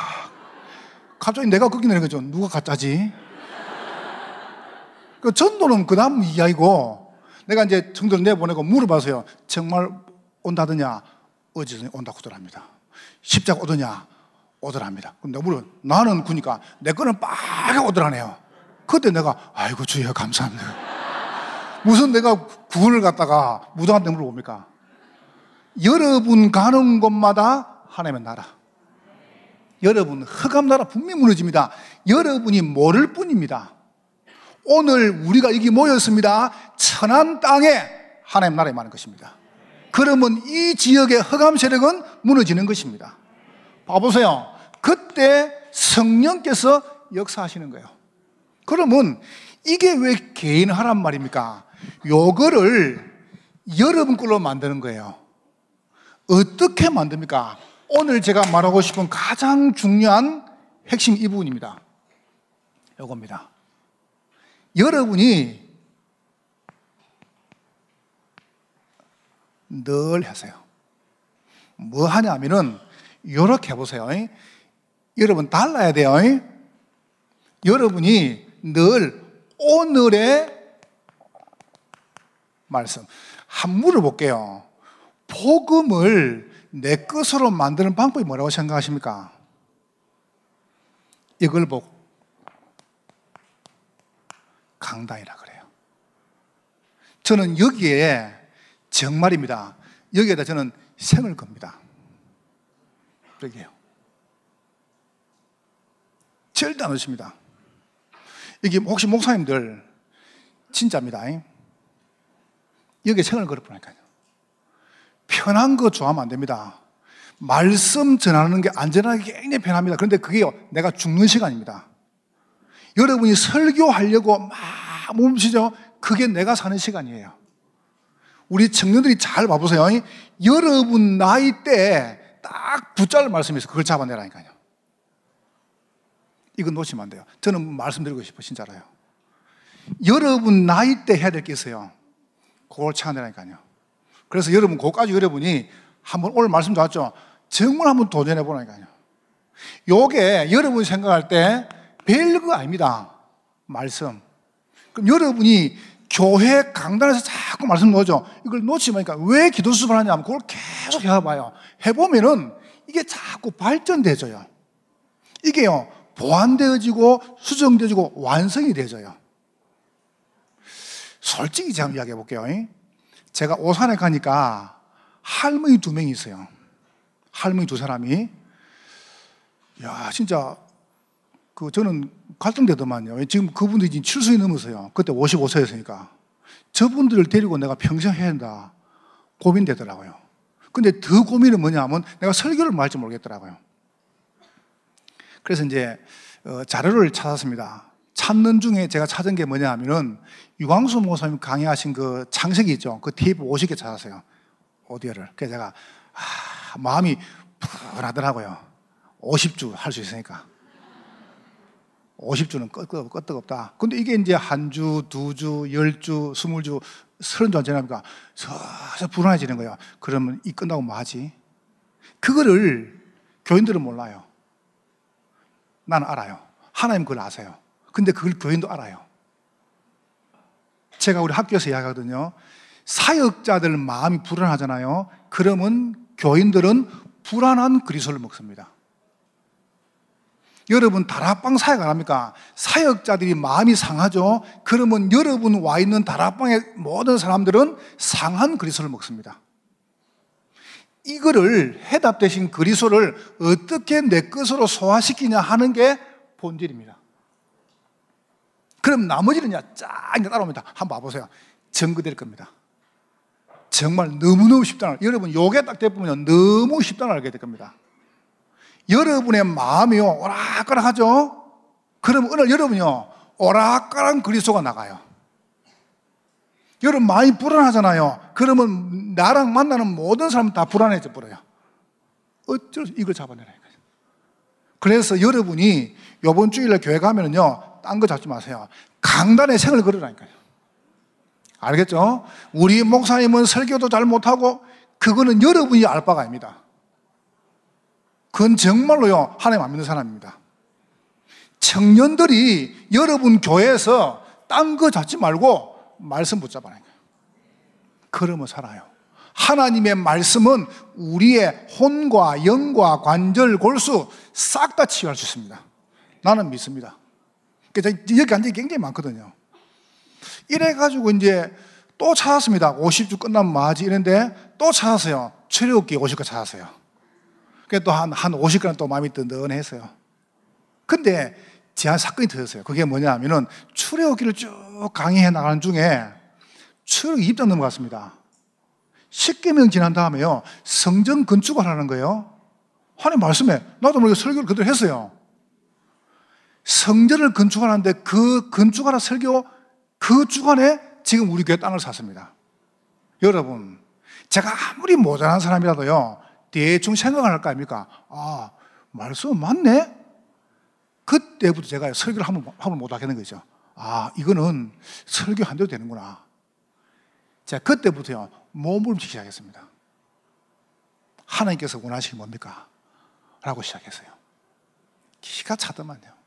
S1: 갑자기 내가 거기 내는 거죠. 누가 가짜지? 그 전도는 그 다음 이야기고 내가 이제 청도를 내보내고 물어봐서요. 정말 온다더냐? 어제 온다고 하더랍니다. 십자가 오더냐? 오더랍니다. 근데 내가 물어 나는 그니까 내 거는 빨개 오더라네요. 그때 내가 아이고 주여 감사합니다. 무슨 내가 구원을 갖다가 무당한테 물어봅니까? 여러분 가는 곳마다 하나님의 나라. 여러분 흑암 나라 분명히 무너집니다. 여러분이 모를 뿐입니다. 오늘 우리가 여기 모였습니다. 천안 땅에 하나님 나라에 많은 것입니다. 그러면 이 지역의 흑암 세력은 무너지는 것입니다. 봐보세요. 그때 성령께서 역사하시는 거예요. 그러면 이게 왜 개인 하란 말입니까? 요거를 여러분 걸로 만드는 거예요. 어떻게 만듭니까? 오늘 제가 말하고 싶은 가장 중요한 핵심 이 부분입니다. 요겁니다. 여러분이 늘 하세요. 뭐 하냐면은 이렇게 해보세요. 여러분 달라야 돼요. 여러분이 늘 오늘의 말씀 한 물어볼게요. 복음을 내 것으로 만드는 방법이 뭐라고 생각하십니까? 이걸 보고 강단이라 그래요. 저는 여기에 정말입니다. 여기에다 저는 생을 겁니다. 여기에요. 절대 안 오십니다. 이게 혹시 목사님들 진짜입니다. 여기에 생을 걸어보니까요. 편한 거 좋아하면 안 됩니다. 말씀 전하는 게 안전하게 굉장히 편합니다. 그런데 그게 내가 죽는 시간입니다. 여러분이 설교하려고 막 몸치죠? 그게 내가 사는 시간이에요. 우리 청년들이 잘 봐보세요. 여러분 나이 때 딱 붙잡을 말씀이 있어. 그걸 잡아내라니까요. 이건 놓치면 안 돼요. 저는 말씀드리고 싶어, 진짜로요. 여러분 나이 때 해야 될 게 있어요. 그걸 찾아내라니까요. 그래서 여러분, 그까지 여러분이 한번 오늘 말씀 좋았죠? 정말 한번 도전해 보라니까요. 요게 여러분이 생각할 때 별거 아닙니다. 말씀. 그럼 여러분이 교회 강단에서 자꾸 말씀 놓죠. 이걸 놓치면 그러니까 왜 기도 수업을 하냐면 그걸 계속 해봐요. 해보면은 이게 자꾸 발전되져요. 이게요, 보완되어지고 수정되어지고 완성이 되져요. 솔직히 제가 이야기해 볼게요. 제가 오산에 가니까 할머니 두 명이 있어요. 할머니 두 사람이. 야, 진짜, 그, 저는 갈등되더만요. 지금 그분들이 지금 7岁 넘어서요. 그때 55세였으니까. 저분들을 데리고 내가 평생 해야 한다. 고민되더라고요. 근데 더 고민은 뭐냐 하면 내가 설교를 뭐 할지 모르겠더라고요. 그래서 이제, 어, 자료를 찾았습니다. 찾는 중에 제가 찾은 게 뭐냐 하면은 유광수 목사님 강의하신 그 창세기 있죠. 그 테이프 50개 찾았어요. 오디오를. 그래서 제가 아, 마음이 불안하더라고요. 50주 할 수 있으니까. 50주는 끄떡, 끄떡 없다. 근데 이게 이제 한 주, 두 주, 열 주, 스물 주, 서른 주안 지나니까 서서 불안해지는 거야. 그러면 이 끝나고 뭐 하지? 그거를 교인들은 몰라요. 나는 알아요. 하나님 그걸 아세요. 근데 그걸 교인도 알아요. 제가 우리 학교에서 이야기하거든요. 사역자들 마음이 불안하잖아요. 그러면 교인들은 불안한 그리스도를 먹습니다. 여러분 다락방 사역 안 합니까? 사역자들이 마음이 상하죠. 그러면 여러분 와 있는 다락방의 모든 사람들은 상한 그리스도를 먹습니다. 이거를 해답 대신 그리스도를 어떻게 내 것으로 소화시키냐 하는 게 본질입니다. 그럼 나머지는 쫙 따라옵니다. 한번 봐보세요. 증거될 겁니다. 정말 너무너무 쉽다는, 여러분 요게 딱 돼보면 너무 쉽다는 알게 될 겁니다. 여러분의 마음이요, 오락가락 하죠? 그럼 오늘 여러분요, 오락가락 그리스도가 나가요. 여러분 많이 불안하잖아요. 그러면 나랑 만나는 모든 사람 다 불안해져 버려요. 어쩔 수 이걸 잡아내라. 그래서 여러분이 이번 주일에 교회 가면은요, 딴 거 잡지 마세요. 강단의 생을 걸으라니까요. 알겠죠? 우리 목사님은 설교도 잘 못하고, 그거는 여러분이 알 바가 아닙니다. 그건 정말로요, 하나님 안 믿는 사람입니다. 청년들이 여러분 교회에서 딴 거 잡지 말고 말씀 붙잡아라. 그러면 살아요. 하나님의 말씀은 우리의 혼과 영과 관절, 골수 싹 다 치유할 수 있습니다. 나는 믿습니다. 그래서 여기 앉아 굉장히 많거든요. 이래가지고 이제 또 찾았습니다. 50주 끝나면 뭐하지? 이런데 또 찾았어요. 출애굽기 50가 찾았어요. 그게 또 한, 한 50간 또 마음이 든든했어요. 근데 제한 사건이 터졌어요. 그게 뭐냐 하면은 출애굽기를 쭉 강의해 나가는 중에 출애굽기 2장 넘어갔습니다. 10개명 지난 다음에요. 성전 건축을 하는 거예요. 하나님 말씀에 나도 모르게 설교를 그대로 했어요. 성전을 건축하는데 그 건축하라 설교 그 주간에 지금 우리 교회 땅을 샀습니다. 여러분, 제가 아무리 모자란 사람이라도요, 대충 생각을 할거 아닙니까? 아, 말씀 맞네? 그때부터 제가 설교를 한번, 한번 못 하겠는 거죠. 아, 이거는 설교 한 대도 되는구나. 자, 그때부터요, 몸부림치기 시작했습니다. 하나님께서 원하시는 뭡니까? 라고 시작했어요. 기가 차더만요.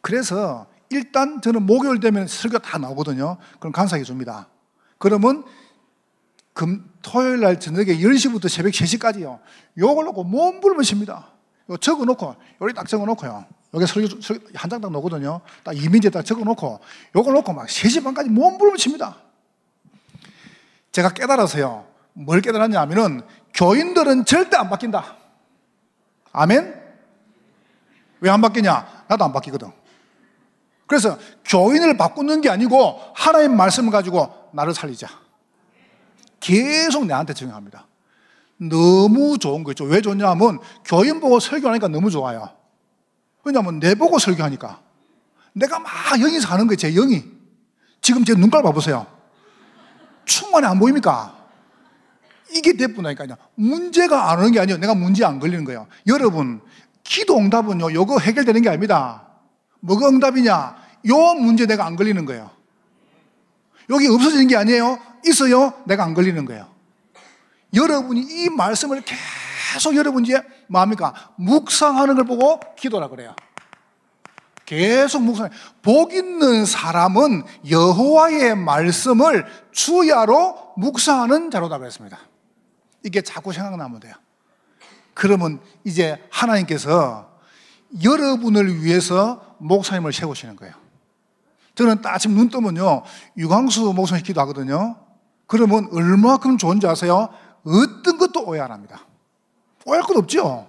S1: 그래서 일단 저는 목요일 되면 설교 다 나오거든요. 그럼 간사해 줍니다. 그러면 금, 토요일 날 저녁에 10시부터 새벽 3시까지요. 요걸 놓고 몸부림을 칩니다. 요 적어 놓고, 여기 딱 적어 놓고요. 여기 설교, 설교 한 장 딱 놓거든요. 딱 이민지에 딱 적어 놓고, 요걸 놓고 막 3시 반까지 몸부림을 칩니다. 제가 깨달아서요. 뭘 깨달았냐 하면은 교인들은 절대 안 바뀐다. 아멘? 왜 안 바뀌냐? 나도 안 바뀌거든. 그래서 교인을 바꾸는 게 아니고 하나님 말씀을 가지고 나를 살리자. 계속 내한테 적용합니다. 너무 좋은 거죠. 왜 좋냐면 교인 보고 설교하니까 너무 좋아요. 왜냐면 내 보고 설교하니까. 내가 막 영이 사는 거예요, 제 영이. 지금 제 눈깔 봐보세요. 충만히 안 보입니까? 이게 대뿐하니까요. 문제가 안 오는 게 아니에요. 내가 문제 안 걸리는 거예요. 여러분, 기도 응답은요, 요거 해결되는 게 아닙니다. 뭐가 응답이냐? 요 문제 내가 안 걸리는 거예요. 여기 없어지는 게 아니에요. 있어요. 내가 안 걸리는 거예요. 여러분이 이 말씀을 계속 여러분 이제 뭡니까? 묵상하는 걸 보고 기도라 그래요. 계속 묵상. 복 있는 사람은 여호와의 말씀을 주야로 묵상하는 자로다 그랬습니다. 이게 자꾸 생각나면 돼요. 그러면 이제 하나님께서 여러분을 위해서 목사님을 세우시는 거예요. 저는 아침 눈 뜨면요, 유광수 목사님 기도하거든요. 그러면 얼마큼 좋은지 아세요? 어떤 것도 오해 안 합니다. 오해할 것 없죠?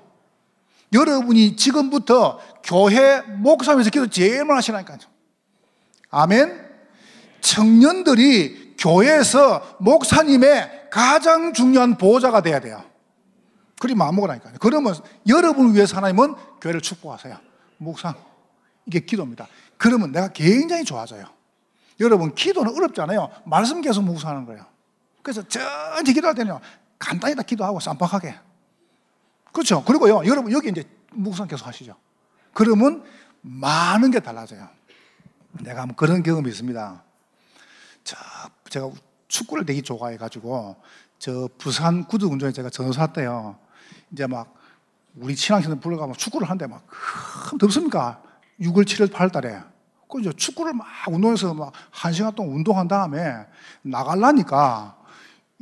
S1: 여러분이 지금부터 교회 목사님에서 기도 제일 많이 하시라니까요. 아멘? 청년들이 교회에서 목사님의 가장 중요한 보호자가 돼야 돼요. 그리 마음 먹으라니까요. 그러면 여러분을 위해서 하나님은 교회를 축복하세요. 묵상. 이게 기도입니다. 그러면 내가 굉장히 좋아져요. 여러분, 기도는 어렵잖아요. 말씀 계속 묵상하는 거예요. 그래서 전체 기도할 때는요, 간단히 다 기도하고 쌈박하게. 그렇죠. 그리고요, 여러분 여기 이제 묵상 계속 하시죠. 그러면 많은 게 달라져요. 내가 한번 그런 경험이 있습니다. 저, 제가 축구를 되게 좋아해가지고, 저 부산 구두운동에 제가 전도사 때요. 이제 막 우리 신앙생들 불러가면 축구를 하는데 막 덥습니까? 6월, 7월, 8월 달에. 그 이제 축구를 막 운동해서 막 한 시간 동안 운동한 다음에 나갈라니까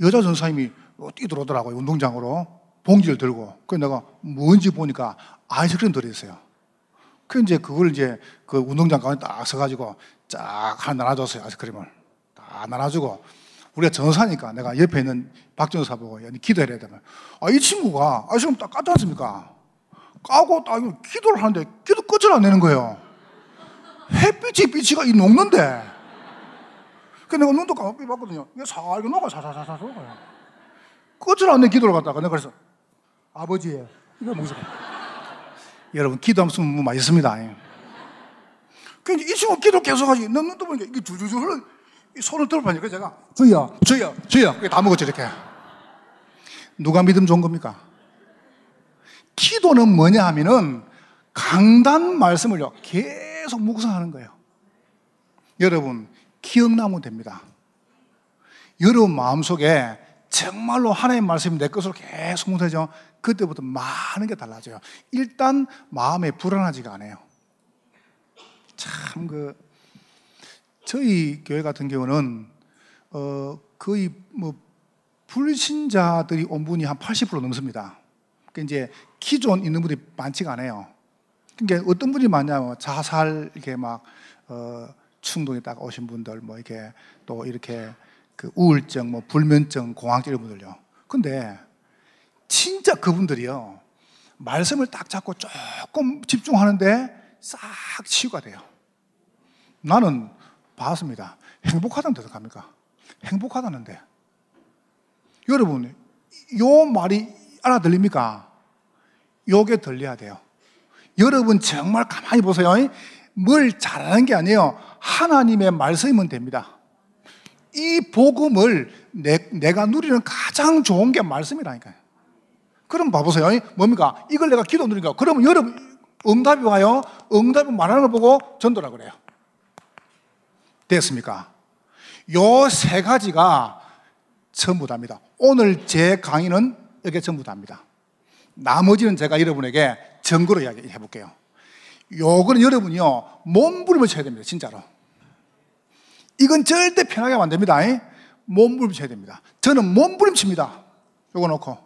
S1: 여자 전사님이 뛰들어오더라고요. 운동장으로. 봉지를 들고. 그 내가 뭔지 보니까 아이스크림 들어있어요. 그 이제 그걸 이제 그 운동장 가운데 딱 서가지고 쫙 하나 나눠줬어요. 아이스크림을. 다 나눠주고. 우리가 전사니까 내가 옆에 있는 박 전사 보고 기도해야 되면 아, 이 친구가 아이스크림 딱 까지 않습니까? 까고 딱 기도를 하는데 기도 끝을 안 내는 거예요. 햇빛이 빛이가 이 녹는데. 그 내가 눈도 감았 봤거든요. 이게 살게 녹아, 사사사사 녹아요. 끝을 안 내 기도를 갖다가 내가 그래서 아버지, 이거 무슨 여러분 기도하면 숨 맛있습니다. 그이 친구 기도 계속 하지. 너 눈도 보니까 이게 줄줄줄 흘러. 손을 들어보니까 제가 주여, 주여, 주여. 그게 다 먹었죠 이렇게. 누가 믿음 좋은 겁니까? 기도는 뭐냐 하면은 강단 말씀을요 계속 묵상하는 거예요. 여러분 기억나면 됩니다. 여러분 마음속에 정말로 하나님 말씀이 내 것으로 계속 묵상하죠. 그때부터 많은 게 달라져요. 일단 마음에 불안하지가 않아요. 참 그 저희 교회 같은 경우는 어 거의 뭐 불신자들이 온 분이 한 80% 넘습니다. 그 이제 기존 있는 분이 많지가 않아요. 그러니까 어떤 분이 많냐면 자살 이렇게 막 어, 충동이 딱 오신 분들 뭐 이렇게 또 이렇게 그 우울증 뭐 불면증 공황증 이런 분들요. 근데 진짜 그분들이요. 말씀을 딱 잡고 조금 집중하는데 싹 치유가 돼요. 나는 봤습니다. 행복하다는 데서 갑니까? 행복하다는데. 여러분, 요 말이 알아들립니까? 요게 들려야 돼요. 여러분 정말 가만히 보세요. 뭘 잘하는 게 아니에요. 하나님의 말씀이면 됩니다. 이 복음을 내, 내가 누리는 가장 좋은 게 말씀이라니까요. 그럼 봐보세요. 뭡니까? 이걸 내가 기도 누리니까. 그러면 여러분, 응답이 와요. 응답이 말하는 걸 보고 전도라 그래요. 됐습니까? 요 세 가지가 전부 답니다. 오늘 제 강의는 이게 전부 답니다. 나머지는 제가 여러분에게 증거로 이야기해 볼게요. 요거는 여러분이요, 몸부림을 쳐야 됩니다. 진짜로. 이건 절대 편하게 하면 안 됩니다. 몸부림 쳐야 됩니다. 저는 몸부림 칩니다. 요거 놓고.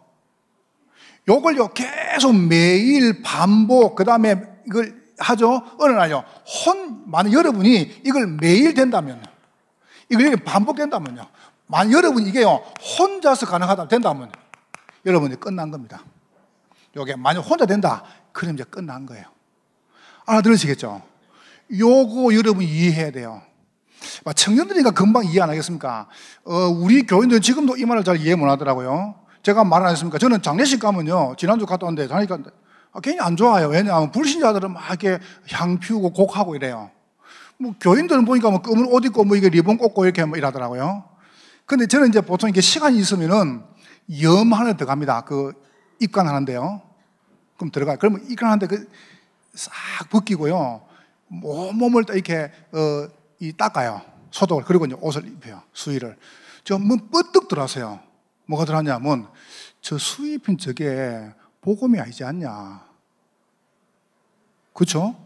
S1: 요걸요, 계속 매일 반복, 그 다음에 이걸 하죠. 어느 날요, 혼, 만약 여러분이 이걸 매일 된다면, 이걸 반복된다면요. 만약 여러분 이게요, 혼자서 가능하다 된다면, 여러분이 끝난 겁니다. 요게 만약 혼자 된다, 그럼 이제 끝난 거예요. 알아들으시겠죠? 요거 여러분 이해해야 돼요. 청년들이니까 금방 이해 안 하겠습니까? 어, 우리 교인들은 지금도 이 말을 잘 이해 못 하더라고요. 제가 말 안 했습니까? 저는 장례식 가면요. 지난주 갔다 왔는데, 장례식 갔는데, 아, 괜히 안 좋아요. 왜냐하면 불신자들은 막 이렇게 향 피우고 곡하고 이래요. 뭐 교인들은 보니까 뭐 검은 옷 입고 뭐 이게 리본 꽂고 이렇게 뭐 이러더라고요. 근데 저는 이제 보통 이게 시간이 있으면은 염 하나 들어갑니다. 그 입관하는데요. 그럼 들어가요. 그러면 입관하는데 그싹 벗기고요. 몸을 이렇게 어, 이 닦아요. 소독을. 그리고 이제 옷을 입혀요. 수의를. 저뭐 뻗뜩 들어서요. 뭐가 들어왔냐면 저 수의 입힌 저게 복음이 아니지 않냐. 그렇죠?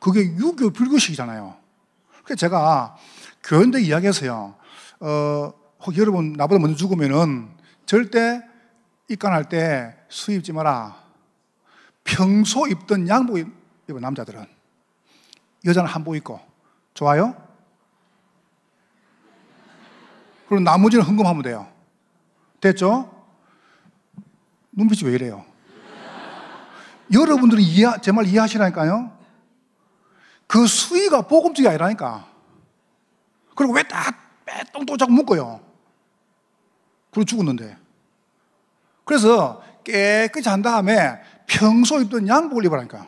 S1: 그게 유교 불교식이잖아요. 그래서 제가 교인들 이야기해서요. 어, 여러분 나보다 먼저 죽으면은 절대 입간할 때 수입지 마라. 평소 입던 양복 입은 남자들은 여자는 한복 입고 좋아요? 그리고 나머지는 흥금하면 돼요. 됐죠? 눈빛이 왜 이래요? 여러분들이 이해, 제 말 이해하시라니까요? 그 수위가 복음적이 아니라니까. 그리고 왜딱 빼똥도 자꾸 묶어요? 그리고 죽었는데. 그래서 깨끗이 한 다음에 평소 입던 양복을 입으라니까.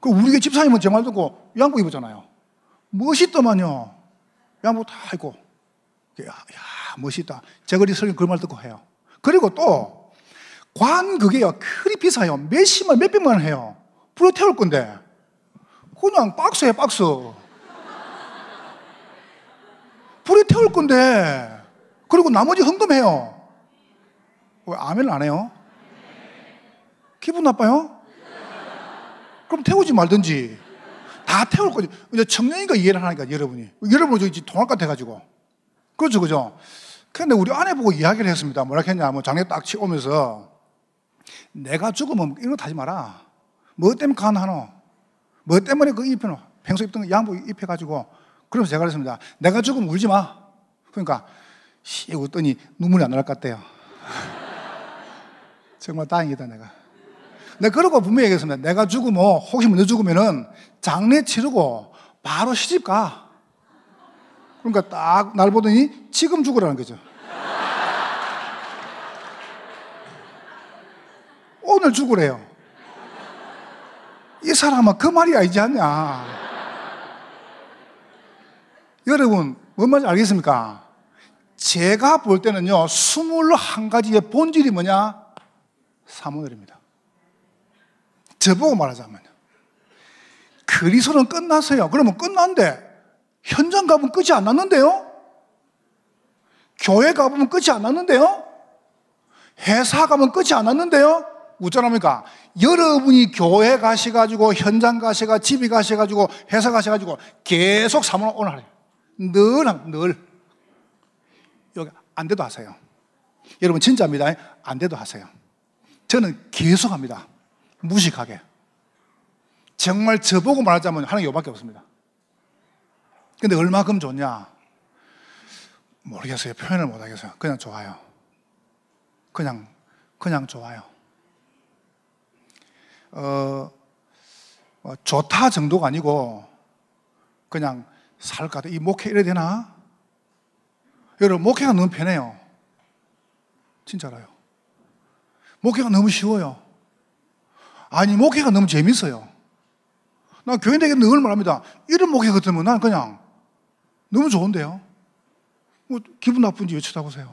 S1: 그 우리 집사님은 제 말 듣고 양복 입었잖아요. 멋있더만요. 양복 다 입고. 야, 야 멋있다. 제거리 설교 그 말 듣고 해요. 그리고 또, 관 그게요, 그리 비싸요. 몇십만, 몇백만 원 해요. 불어 태울 건데. 그냥 박스에 박스. 불에 태울 건데. 그리고 나머지 흥금해요. 왜 아멘을 안 해요? 기분 나빠요? 그럼 태우지 말든지. 다 태울 거지. 이제 청년이니까 이해를 하니까 여러분이. 여러분 저 통할 것 같아가지고. 그렇죠, 그죠? 근데 우리 아내 보고 이야기를 했습니다. 뭐라 했냐, 뭐 장례 딱 치오면서 내가 죽으면 이런 거 타지 마라. 뭐 때문에 간하노? 뭐 때문에 그 입혀노? 평소 입던 양복 입혀가지고. 그러면서 제가 그랬습니다. 내가 죽으면 울지 마. 그러니까, 씨, 웃더니 눈물이 안 날 것 같대요. 정말 다행이다, 내가. 내가 그러고 분명히 얘기했습니다. 내가 죽으면, 혹시 먼저 죽으면은 장례 치르고 바로 시집 가. 그러니까 딱 날 보더니 지금 죽으라는 거죠. 오늘 죽으래요. 이 사람은 그 말이 아니지 않냐. 여러분, 뭔 말인지 알겠습니까? 제가 볼 때는요, 21가지의 본질이 뭐냐? 사모늘입니다. 저보고 말하자면. 그리스도는 끝났어요. 그러면 끝난데, 현장 가보면 끝이 안 났는데요? 교회 가보면 끝이 안 났는데요? 회사 가면 끝이 안 났는데요? 어쩌합니까? 여러분이 교회 가셔가지고, 현장 가셔가, 집에 가셔가지고, 회사 가셔가지고, 계속 사모는 오늘 하래요. 늘, 늘. 여기 안 돼도 하세요. 여러분, 진짜입니다. 안 돼도 하세요. 저는 계속 합니다. 무식하게. 정말 저보고 말하자면 하는 게 요밖에 없습니다. 근데 얼마큼 좋냐? 모르겠어요. 표현을 못 하겠어요. 그냥 좋아요. 그냥, 그냥 좋아요. 어, 뭐 좋다 정도가 아니고, 그냥 살까? 이 목회 이래 되나? 여러분, 목회가 너무 편해요. 진짜로요. 목회가 너무 쉬워요. 아니, 목회가 너무 재밌어요. 나 교인에게 늘 말합니다. 이런 목회 같으면 난 그냥 너무 좋은데요. 뭐 기분 나쁜지 왜 쳐다보세요?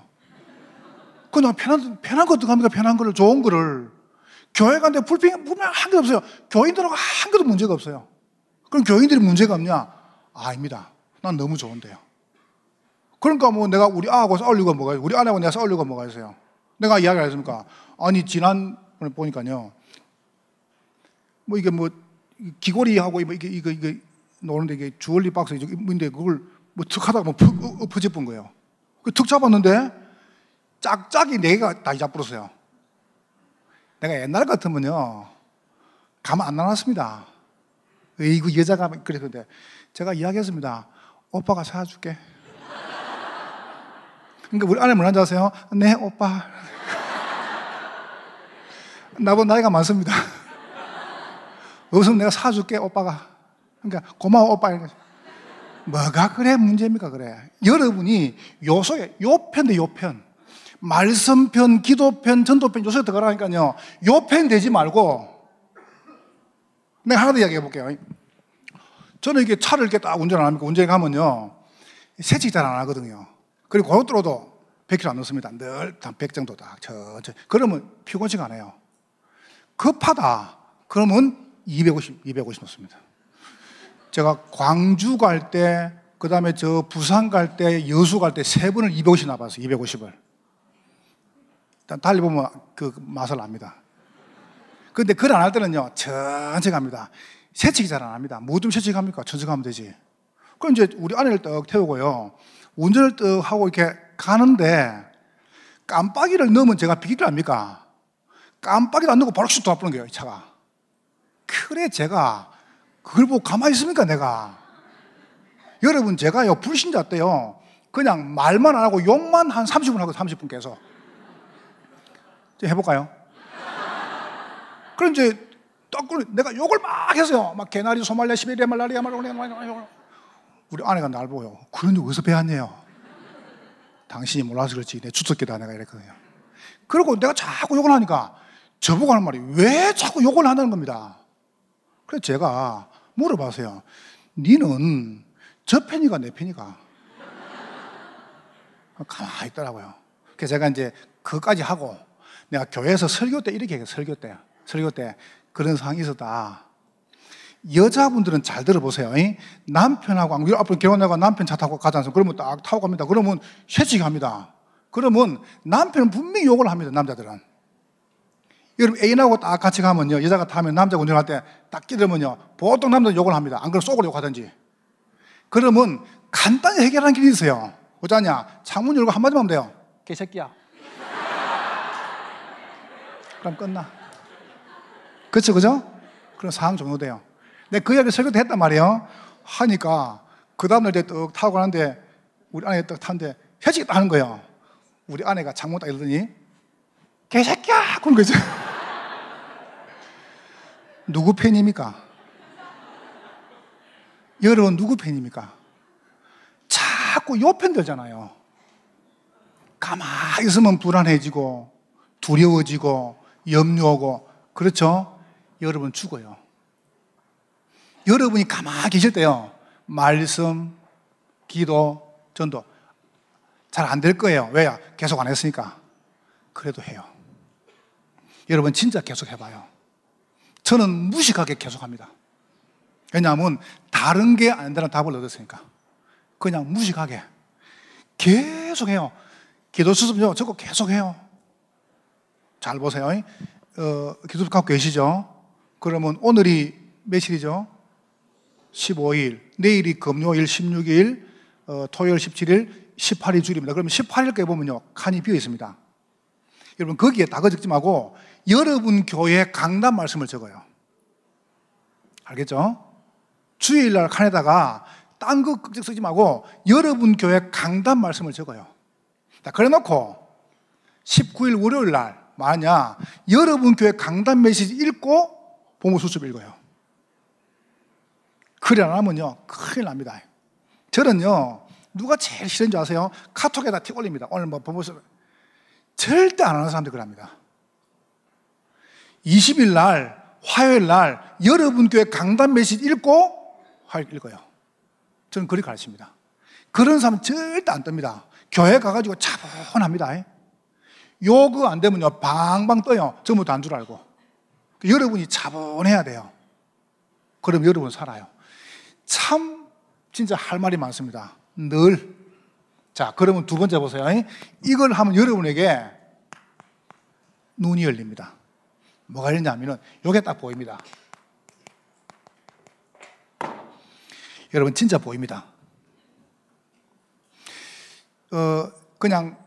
S1: 그냥 편한 편한 것도 갑니까? 편한 거를 좋은 거를 교회 간데 불평 불평 한개 없어요. 교인들하고 한 개도 문제가 없어요. 그럼 교인들이 문제가 없냐? 아닙니다. 난 너무 좋은데요. 그러니까 뭐 내가 우리 아하고 이유가 뭐가 우리 아내하고 내가 이유가 뭐가 있어요? 내가 이야기를 했습니까? 아니 지난번에 보니까요. 뭐 이게 뭐 귀걸이하고 뭐 이게 이거 이거 노는데 이게 주얼리 박스 인데 그걸 뭐 툭 하다가 뭐 엎어져 본 거예요. 그툭 잡았는데 짝짝이 네 개가 다 잡불었어요. 내가 옛날 같으면요 가만 안 나눴습니다. 이거 여자가 그랬는데 제가 이야기했습니다. 오빠가 사줄게. 그러니까 우리 뭐라는 줄 아세요? 네 오빠. 나보다 나이가 많습니다. 없으면 내가 사줄게 오빠가. 그러니까 고마워 오빠. 뭐가 그래? 문제입니까 그래? 여러분이 요소에 요편대 요편. 말씀편 기도편 전도편 요소에 들어가라니까요. 요편 되지 말고 내가 하나 더 이야기해 볼게요. 저는 이게 차를 이렇게 딱 운전 안 합니까? 운전에 가면요. 세척 잘안 하거든요. 그리고 고속도로도 100km 안 넣습니다. 늘100 정도 딱 천천히 그러면 피곤치가 않아요 급하다 그러면 250, 250 넣습니다 제가 광주 갈 때, 그 다음에 저 부산 갈 때, 여수 갈 때 세 번을 250 나봤어요. 250을. 일단 달리보면 그 맛을 압니다. 근데 그걸 안 할 때는요, 천천히 갑니다. 세척이 잘 안 합니다. 뭐 좀 세척합니까? 천천히 가면 되지. 그럼 이제 우리 아내를 떡 태우고요. 운전을 떡 하고 이렇게 가는데 깜빡이를 넣으면 제가 비기를 합니까? 깜빡이를 안 넣고 바로 슉 돌아버는 거예요, 이 차가. 그래, 제가 그걸 보고 가만히 있습니까, 내가? 여러분, 제가요, 불신자 때요, 그냥 말만 안 하고 욕만 한 30분 하고 30분 계속. 해볼까요? 그럼 이제, 딱, 내가 욕을 막 했어요. 막 개나리, 소말리아, 시베리아, 말라리아, 말라리아, 우리 아내가 날 보요. 그런 적 어디서 배웠네요? 당신이 몰라서 그렇지. 내 주특기다, 내가 이랬거든요. 그리고 내가 자꾸 욕을 하니까 저보고 하는 말이 왜 자꾸 욕을 한다는 겁니다. 그래서 제가 물어봐세요. 니는 저 팬이가 내 팬이가? 가만히 있더라고요. 그래서 제가 이제 그것까지 하고 내가 교회에서 설교 때 이렇게 얘기해 설교 때 설교 때 그런 상황이 있었다. 여자분들은 잘 들어보세요. 이? 남편하고 앞으로 결혼하고 남편 차 타고 가지 않습니까? 그러면 딱 타고 갑니다. 그러면 쉐치합니다. 그러면 남편은 분명히 욕을 합니다. 남자들은. 여러분 애인하고 딱 같이 가면요. 여자가 타면 남자가 운전할 때 딱 끼들면요. 보통 남자는 욕을 합니다. 안 그러면 쏙을 욕하든지. 그러면 간단히 해결하는 길이 있어요. 어쩌냐? 창문 열고 한마디만 하면 돼요. 개새끼야. 그럼 끝나. 그쵸, 그죠? 그럼 상황 종료돼요. 내가 그 이야기 설교 때 했단 말이에요. 하니까, 그 다음날 이제 떡 타고 가는데, 우리 아내가 떡 타는데, 헤지겠다 하는 거예요. 우리 아내가 창문 딱 열더니, 개새끼야! 그런 거죠. 누구 팬입니까? 여러분, 누구 팬입니까? 자꾸 요편 들잖아요. 가만히 있으면 불안해지고, 두려워지고, 염려하고, 그렇죠? 여러분 죽어요. 여러분이 가만히 계실 때요, 말씀, 기도, 전도 잘 안 될 거예요. 왜요? 계속 안 했으니까. 그래도 해요. 여러분 진짜 계속 해봐요. 저는 무식하게 계속 합니다. 왜냐하면 다른 게 안 된다는 답을 얻었으니까. 그냥 무식하게. 계속 해요. 기도 수습요. 저거 계속 해요. 잘 보세요. 어, 기도 갖고 계시죠? 그러면 오늘이 며칠이죠? 15일. 내일이 금요일 16일, 어, 토요일 17일, 18일 줄입니다. 그러면 18일까지 보면요. 칸이 비어 있습니다. 여러분, 거기에 다거 적지 말고 여러분 교회 강단 말씀을 적어요. 알겠죠? 주일날 칸에다가 딴거 쓰지 말고 여러분 교회 강단 말씀을 적어요. 자, 그래 놓고 19일 월요일 날 만약 여러분 교회 강단 메시지 읽고 보모 수습 읽어요. 그래 안 하면요. 큰일 납니다. 저는요. 누가 제일 싫은 줄 아세요? 카톡에다 티 올립니다. 오늘 뭐 보모 수습 절대 안 하는 사람들 그럽니다. 20일 날 화요일 날 여러분 교회 강단 메시지 읽고 화요일 읽어요. 저는 그렇게 가르칩니다. 그런 사람은 절대 안 뜹니다. 교회 가가지고 차분합니다. 요거 안 되면요, 방방 떠요. 전부터 안줄 알고. 여러분이 차분해야 돼요. 그럼 여러분 살아요. 참, 진짜 할 말이 많습니다. 늘. 자, 그러면 두 번째 보세요. 이걸 하면 여러분에게 눈이 열립니다. 뭐가 열리냐면은, 요게 딱 보입니다. 여러분 진짜 보입니다. 어, 그냥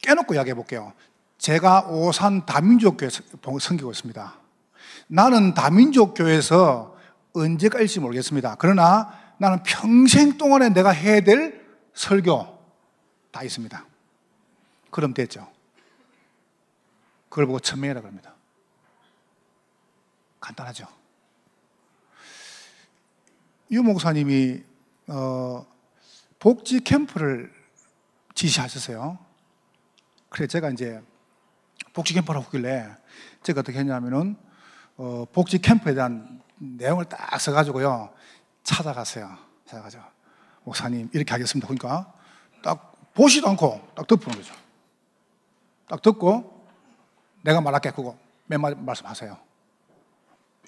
S1: 깨놓고 이야기해 볼게요. 제가 오산 다민족 교회 섬기고 있습니다. 나는 다민족 교회에서 언제가 일지 모르겠습니다. 그러나 나는 평생 동안에 내가 해야 될 설교 다 있습니다. 그럼 됐죠. 그걸 보고 천명이라고 합니다. 간단하죠. 유 목사님이 어, 복지 캠프를 지시하셨어요. 그래 제가 이제 복지 캠프를 하길래 제가 어떻게 했냐면은 어, 복지 캠프에 대한 내용을 딱 써가지고요 찾아갔어요. 찾아가죠. 목사님 이렇게 하겠습니다. 그러니까 딱 보지도 않고 딱 덮는 거죠. 딱 듣고 내가 말할게 그거 맨 말씀하세요.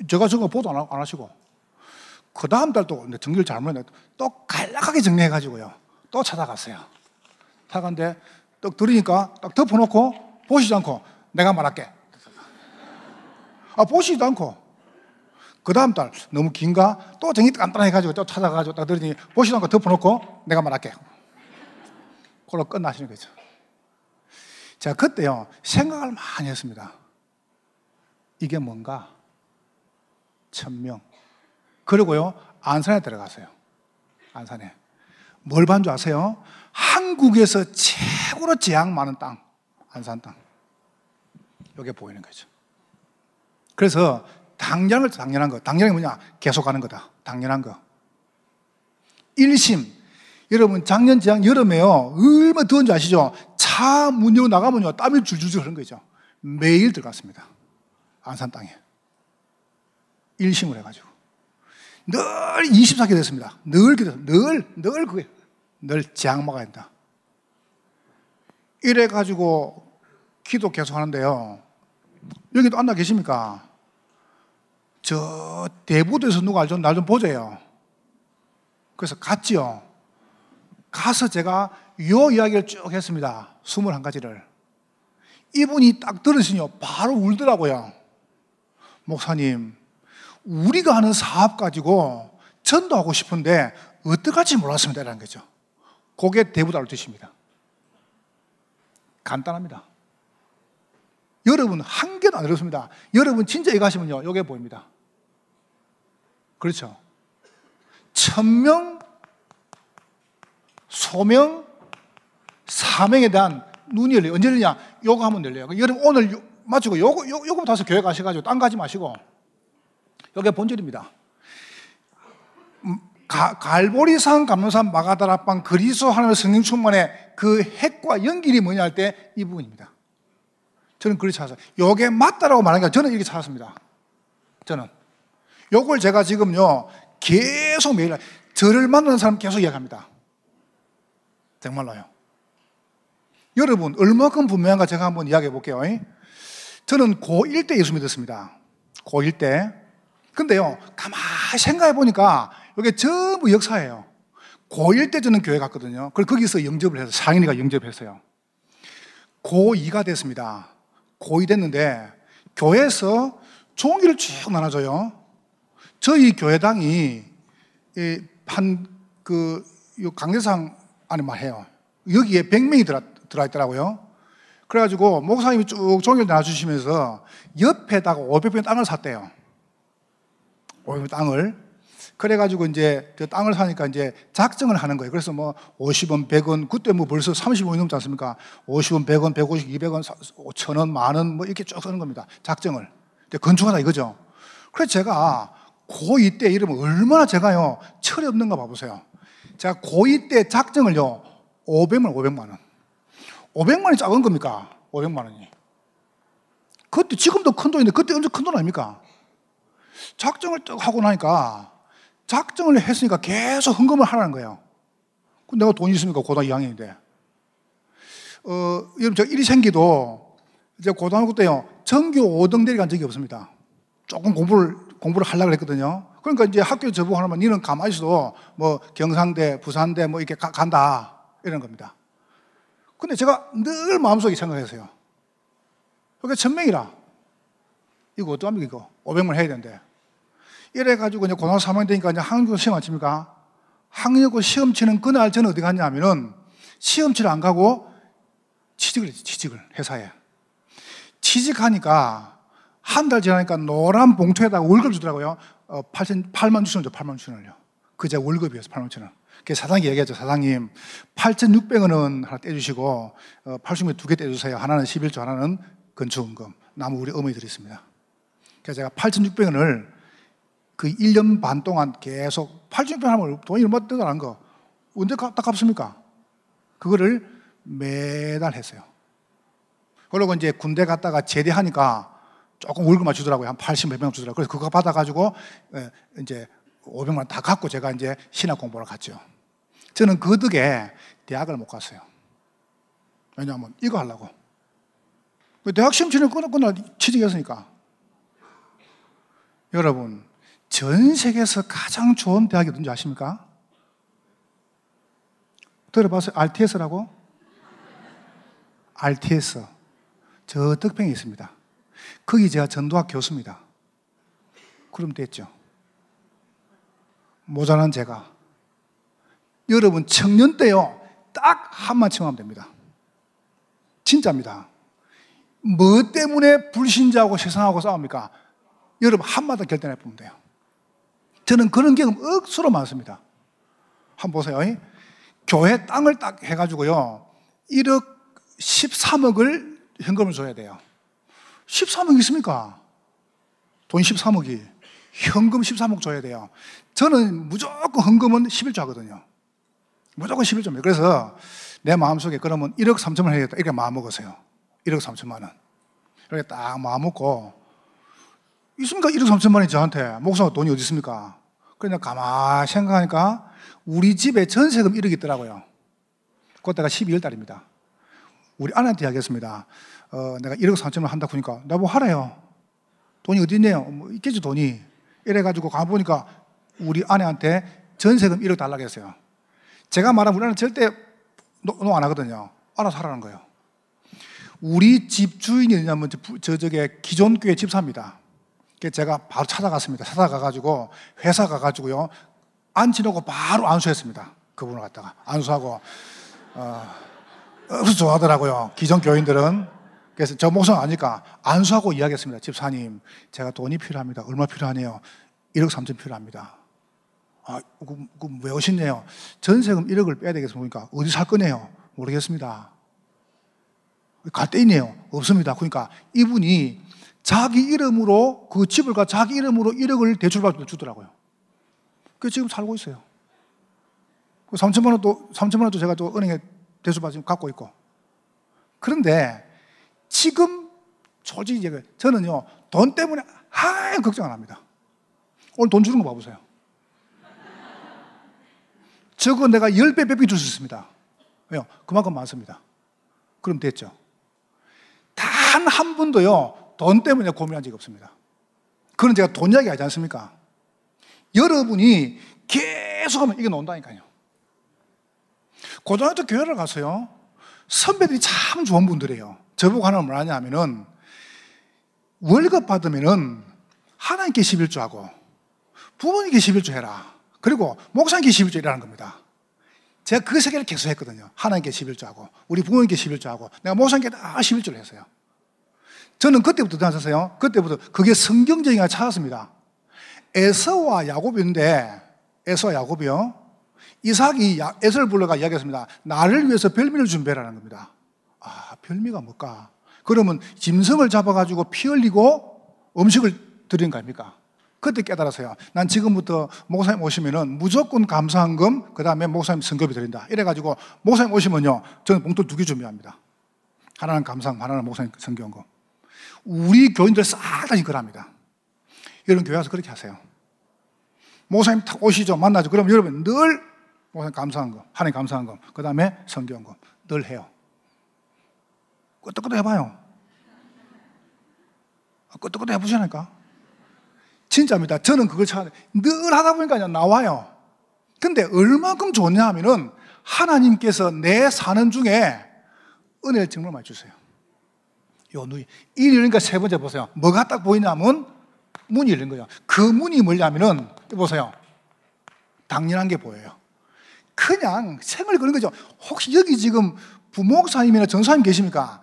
S1: 제가 저거 보도 안 하시고 그 다음 달또 정리를 잘못했네. 또 간략하게 정리해가지고요. 또 찾아갔어요. 찾아갔는데 떡 들으니까 딱 덮어놓고 보시지 않고 내가 말할게. 아, 보시지도 않고. 그 다음 달 너무 긴가? 또 정리 간단해가지고 또 찾아가지고 딱 들으니 보시지도 않고 덮어놓고 내가 말할게. 그걸로 끝나시는 거죠. 제가 그때요, 생각을 많이 했습니다. 이게 뭔가? 천명. 그리고요, 안산에 들어갔어요. 안산에. 뭘 반 줄 아세요? 한국에서 최고로 재앙 많은 땅, 안산 땅. 이게 보이는 거죠. 그래서 당연을 당연한 거. 당연이 뭐냐? 계속 하는 거다. 당연한 거. 일심. 여러분, 작년 재앙 여름에요. 얼마나 더운지 아시죠? 차 문 열고 나가면요. 땀이 줄줄줄 흐르는 거죠. 매일 들어갔습니다. 안산 땅에. 일심을 해가지고. 늘 24개 됐습니다. 늘 기도, 늘, 늘 그게, 늘 막아야 된다. 이래가지고 기도 계속 하는데요. 여기도 앉아 계십니까? 저 대부도에서 누가 알죠? 날 좀 보자요. 그래서 갔지요. 가서 제가 요 이야기를 쭉 했습니다. 21가지를. 이분이 딱 들으시니요. 바로 울더라고요. 목사님, 우리가 하는 사업 가지고 전도하고 싶은데 어떡할지 몰랐습니다. 라는 거죠. 그게 대부다로 뜻입니다. 간단합니다. 여러분 한 개도 안 어렵습니다. 여러분 진짜 이거 하시면요. 요게 보입니다. 그렇죠. 천명, 소명, 사명에 대한 눈이 열려요. 언제 열리냐? 요거 하면 열려요. 여러분 오늘 요, 마치고 요거, 요, 요거 다서 교회 가셔가지고 딴 가지 마시고 요게 본질입니다. 음, 가, 갈보리산 감로산 마가다라빵 그리스도 하나님의 성령 충만의 그 핵과 연결이 뭐냐 할 때 이 부분입니다. 저는 그렇게 찾았어요. 요게 맞다라고 말하니까 저는 이렇게 찾았습니다. 저는. 요걸 제가 지금요, 계속 매일, 저를 만나는 사람 계속 이야기합니다. 정말로요. 여러분, 얼마큼 분명한가 제가 한번 이야기해 볼게요. 저는 고1 때 예수 믿었습니다. 고1 때. 근데요, 가만히 생각해 보니까 이게 전부 역사예요. 고1 때 저는 교회 갔거든요. 그리고 거기서 영접을 해서, 상인이가 영접했어요. 고2가 됐습니다. 고2 됐는데, 교회에서 종기를 쭉 나눠줘요. 저희 교회당이 한그 강대상 안에 말해요. 여기에 100명이 들어, 들어있더라고요. 그래가지고 목사님이 쭉 종이를 나눠주시면서 옆에다가 500평 땅을 샀대요. 500평 땅을. 그래가지고 이제 저 땅을 사니까 이제 작정을 하는 거예요. 그래서 뭐 50원, 100원, 그때 뭐 벌써 35원 넘지 않습니까? 50원, 100원, 150, 200원, 5천원, 만원 뭐 이렇게 쭉 쓰는 겁니다. 작정을. 건축하다 이거죠. 그래서 제가 고2 때 이러면 얼마나 제가요, 철이 없는가 봐보세요. 제가 고2 때 작정을요, 500만, 500만 원. 500만 원이 작은 겁니까? 500만 원이. 그때, 지금도 큰 돈인데, 그때 엄청 큰돈 아닙니까? 작정을 딱 하고 나니까, 작정을 했으니까 계속 헌금을 하라는 거예요. 내가 돈이 있습니까? 고등학교 2학년인데. 어, 여러분, 저 일이 생기도, 이제 고등학교 때요, 전교 5등 내려간 적이 없습니다. 조금 공부를 공부를 하려고 했거든요. 그러니까 이제 학교 접어하면 니는 가만히 있어도 뭐 경상대, 부산대 뭐 이렇게 가, 간다. 이런 겁니다. 근데 제가 늘 마음속에 생각했어요. 그게 천명이라. 이거 어떡합니까, 이거? 500만 해야 되는데. 이래가지고 이제 고등학교 3학년 되니까 이제 학력고 시험 안 칩니까? 학력고 시험 치는 그날 저는 어디 갔냐 하면은 시험 치러 안 가고 취직을 했지, 취직을, 회사에. 취직하니까 한 달 지나니까 노란 봉투에다가 월급 주더라고요. 어, 8천, 8만 주천원죠, 8만 주천원을요. 그제 월급이었어, 8만 주천원. 그 사장이 얘기했죠, 사장님. 8,600원은 하나 떼주시고, 어, 80원 두개 떼주세요. 하나는 11조, 하나는 건축원금. 나무 우리 어머니들이 있습니다. 그래서 제가 8,600원을 그 1년 반 동안 계속 8,600원 하면 돈이 얼마 뜨더라는 거. 언제 딱 갚습니까? 그거를 매달 했어요. 그리고 이제 군대 갔다가 제대하니까 조금 월급만 주더라고요. 한 80, 몇 명 주더라고요. 그래서 그거 받아가지고, 예, 이제 500만 원 다 갖고 제가 이제 신학 공부를 갔죠. 저는 그 덕에 대학을 못 갔어요. 왜냐하면 이거 하려고. 그 대학 시험 치는 끝나 취직했으니까. 여러분, 전 세계에서 가장 좋은 대학이 어딘지 아십니까? 들어봤어요? RTS라고? RTS. 저 덕평에 있습니다. 거기 제가 전도학 교수입니다. 그럼 됐죠. 모자란 제가. 여러분, 청년 때요, 딱 한만 청하면 됩니다. 진짜입니다. 뭐 때문에 불신자하고 세상하고 싸웁니까? 여러분, 한마디 결단해 보면 돼요. 저는 그런 경험 억수로 많습니다. 한번 보세요. 교회 땅을 딱 해가지고요, 1억 13억을 현금을 줘야 돼요. 13억 있습니까? 돈 13억이. 현금 13억 줘야 돼요. 저는 무조건 헌금은 11조 하거든요. 무조건 11조입니다. 그래서 내 마음속에 그러면 1억 3천만 원 해야겠다. 이렇게 마음 먹었어요. 1억 3천만 원. 이렇게 딱 마음 먹고, 있습니까? 1억 3천만 원이 저한테. 목사가 돈이 어디 있습니까? 그냥 가만히 생각하니까 우리 집에 전세금 1억 있더라고요. 그때가 12월 달입니다. 우리 아내한테 이야기했습니다. 어, 내가 1억 3천만 한다 그러니까 나 뭐 하래요. 돈이 어디 있네요. 뭐 있겠지 돈이. 이래가지고 가보니까 우리 아내한테 전세금 1억 달라고 했어요. 제가 말한 우리는 절대 노안 하거든요. 알아서 하라는 거예요. 우리 집 주인이 냐면 저, 저게 기존 교회 집사입니다. 제가 바로 찾아갔습니다. 찾아가가지고 회사 가가지고요. 앉히려고 바로 안수했습니다. 그분을 갖다가 안수하고 어, 어, 좋아하더라고요. 기존 교인들은 그래서 저 목사 아니까 안수하고 이야기했습니다. 집사님, 제가 돈이 필요합니다. 얼마 필요하네요? 1억 3천 필요합니다. 아, 그, 그, 왜 오셨네요? 전세금 1억을 빼야 되겠습니까? 어디 살 거네요? 모르겠습니다. 갈 데 있네요? 없습니다. 그러니까 이분이 자기 이름으로 그 집을 가 자기 이름으로 1억을 대출받고 주더라고요. 그 지금 살고 있어요. 그 3천만 원도 3천만 원도 제가 또 은행에 대출받아 갖고 있고. 그런데 지금 솔직히 저는요 돈 때문에 하얀 걱정 안 합니다. 오늘 돈 주는 거 봐보세요. 저거 내가 10배, 100배 줄 수 있습니다. 왜요? 그만큼 많습니다. 그럼 됐죠. 단 한 분도요, 돈 때문에 고민한 적이 없습니다. 그건 제가 돈 이야기 하지 않습니까? 여러분이 계속 하면 이게 논다니까요. 고등학교 교회를 가서요, 선배들이 참 좋은 분들이에요. 저보고 말 하냐 하면은, 월급 받으면은 하나님께 11조 하고, 부모님께 11조 해라. 그리고 목사님께 11조 일하는 겁니다. 제가 그 세계를 계속 했거든요. 하나님께 11조 하고, 우리 부모님께 11조 하고, 내가 목사님께 다 11조를 했어요. 저는 그때부터 들었어요. 그때부터 그게 성경적이가 찾았습니다. 에서와 야곱인데, 에서와 야곱이요. 이삭이 에서를 불러가 이야기했습니다. 나를 위해서 별미를 준비하라는 겁니다. 아, 별미가 뭘까? 그러면 짐승을 잡아가지고 피 흘리고 음식을 드린 거 아닙니까? 그때 깨달았어요. 난 지금부터 목사님 오시면은 무조건 감사한금, 그 다음에 목사님 성급이 드린다. 이래가지고 목사님 오시면요. 저는 봉투 두 개 준비합니다. 하나는 감사한 하나는 목사님 성경금. 우리 교인들 싹다 그럽니다. 여러분 교회 와서 그렇게 하세요. 목사님 탁 오시죠. 만나죠. 그럼 여러분 늘 목사님 감사한 거, 하나님 감사한 거, 그 다음에 성경금 늘 해요. 끄떡끄떡 해봐요. 끄떡끄떡 해보시라니까. 진짜입니다. 저는 그걸 찾아, 늘 하다 보니까 나와요. 근데 얼마큼 좋냐 하면은 하나님께서 내 사는 중에 은혜를 정말 많이 주세요. 요 눈이. 이러니까 세 번째 보세요. 뭐가 딱 보이냐면 문이 열린 거예요. 그 문이 뭐냐면은 보세요. 당연한 게 보여요. 그냥 생을 그런 거죠. 혹시 여기 지금 부목사님이나 전사님 계십니까?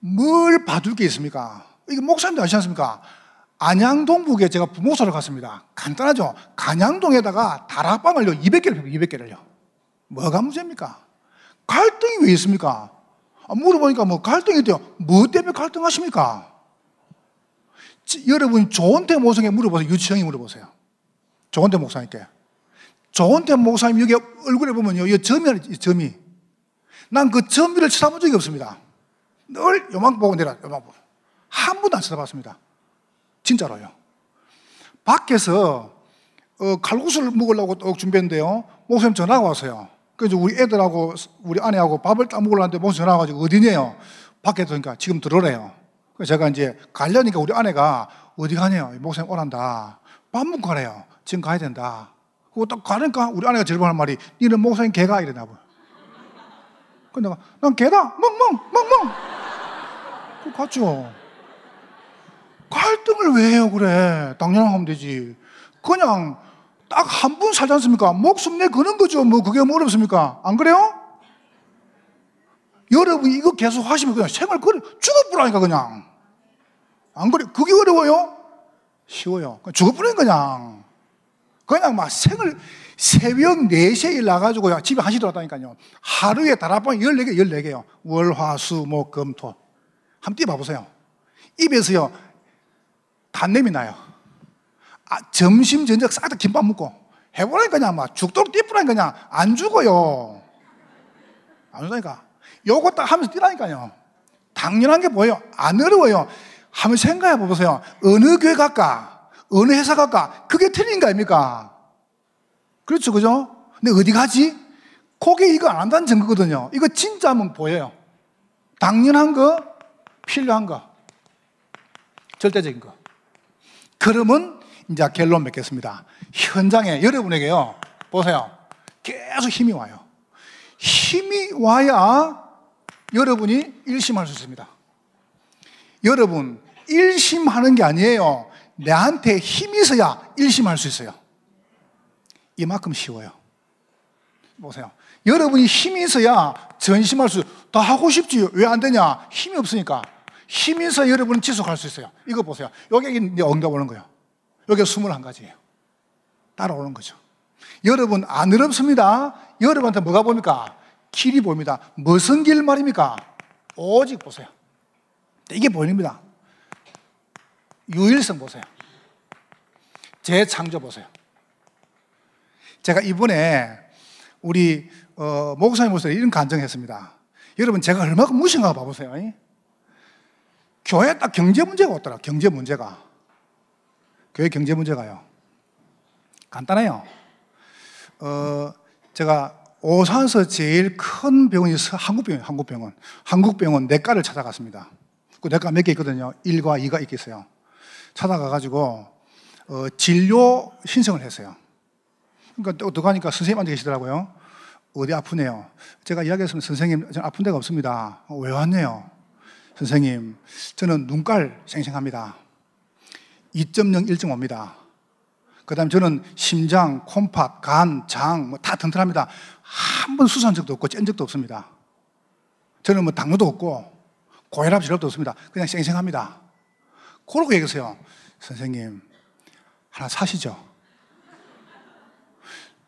S1: 뭘 봐둘 게 있습니까? 이게 목사님도 아시지 않습니까? 안양동북에 제가 부모사를 갔습니다. 간단하죠? 간양동에다가 다락방을요, 200개를 200개를요. 뭐가 문제입니까? 갈등이 왜 있습니까? 아, 물어보니까 뭐 갈등이 있대요. 뭐 때문에 갈등하십니까? 여러분, 조은태 목사님께 물어보세요. 유치형이 물어보세요. 조은태 목사님께. 조은태 목사님 여기 얼굴에 보면요, 이 점이, 점이. 난 그 점미를 쳐다본 적이 없습니다. 늘 요만 보고 내려, 요만 보고. 한 번도 안 쳐다봤습니다. 진짜로요. 밖에서 어, 칼국수를 먹으려고 떡 준비했는데요. 목사님 전화가 왔어요. 그래서 우리 애들하고 우리 아내하고 밥을 딱 먹으려는데 목사님 전화가 가지고 어디냐요? 밖에 들으니까 지금 들어래요. 그래서 제가 이제 가려니까 우리 아내가 어디 가냐요? 목사님 오란다. 밥 먹고 가래요. 지금 가야 된다. 그거 딱 가니까 우리 아내가 하는 말이 니는 목사님 개가 이러나 봐요. 근데 내가 난 개다. 멍멍 멍멍. 그 갔죠. 갈등을 왜 해요, 그래? 당연히 하면 되지. 그냥 딱 한 분 살지 않습니까? 목숨 내 거는 거죠. 뭐, 그게 뭐 어렵습니까? 안 그래요? 여러분, 이거 계속 하시면 그냥 생을 그래, 죽어버라니까, 그냥. 안 그래? 그게 어려워요? 쉬워요. 죽어버리는 그냥. 그냥 막 생을 새벽 4시에 일 나가지고 집에 한시 들어왔다니까요. 하루에 다락방 14개, 14개요. 월, 화, 수, 목, 금, 토. 한번 뛰어봐보세요. 입에서요, 단냄이 나요. 아, 점심, 저녁 싹 다 김밥 먹고 해보라니까 그냥 막 죽도록 뛰쁘라니까 그냥 안 죽어요. 안 죽다니까. 요거 딱 하면서 뛰라니까요. 당연한 게 뭐예요? 안 어려워요. 한번 생각해 보세요. 어느 교회 갈까? 어느 회사 갈까? 그게 틀린 거 아닙니까? 그렇죠, 그죠? 근데 어디 가지? 그게 이거 안 한다는 증거거든요. 이거 진짜 한번 보여요. 당연한 거 필요한 거. 절대적인 거. 그러면 이제 결론 맺겠습니다. 현장에 여러분에게요. 보세요. 계속 힘이 와요. 힘이 와야 여러분이 일심할 수 있습니다. 여러분, 일심하는 게 아니에요. 내한테 힘이 있어야 일심할 수 있어요. 이만큼 쉬워요. 보세요. 여러분이 힘이 있어야 전심할 수, 다 하고 싶지. 왜 안 되냐? 힘이 없으니까. 힘이 있어 여러분은 지속할 수 있어요. 이거 보세요. 여기 이제 오는 거예요. 여기 21가지예요. 따라오는 거죠. 여러분, 안 어렵습니다. 여러분한테 뭐가 보입니까? 길이 보입니다. 무슨 길 말입니까? 오직 보세요. 이게 보입니다. 유일성 보세요. 재창조 보세요. 제가 이번에 우리 어, 목사님으로서 이런 간증했습니다. 여러분 제가 얼마큼 무신가 봐보세요. 교회 딱 경제 문제가 없더라. 경제 문제가. 교회 경제 문제가요. 간단해요. 어, 제가 오산서 제일 큰 병원이 한국병원, 한국병원. 한국병원 내과를 찾아갔습니다. 그 내과 몇 개 있거든요. 1과 2가 있겠어요. 찾아가가지고, 어, 진료 신청을 했어요. 그러니까 어떡 하니까 선생님한테 계시더라고요. 어디 아프네요. 제가 이야기했으면 선생님, 저는 아픈 데가 없습니다. 어, 왜 왔네요? 선생님, 저는 눈깔 생생합니다. 2.0, 1.5입니다. 그 다음에 저는 심장, 콤팥, 간, 장, 뭐 다 튼튼합니다. 한 번 수술한 적도 없고 짠 적도 없습니다. 저는 뭐 당뇨도 없고 고혈압 질환도 없습니다. 그냥 쌩쌩합니다. 그러고 얘기했어요. 선생님, 하나 사시죠?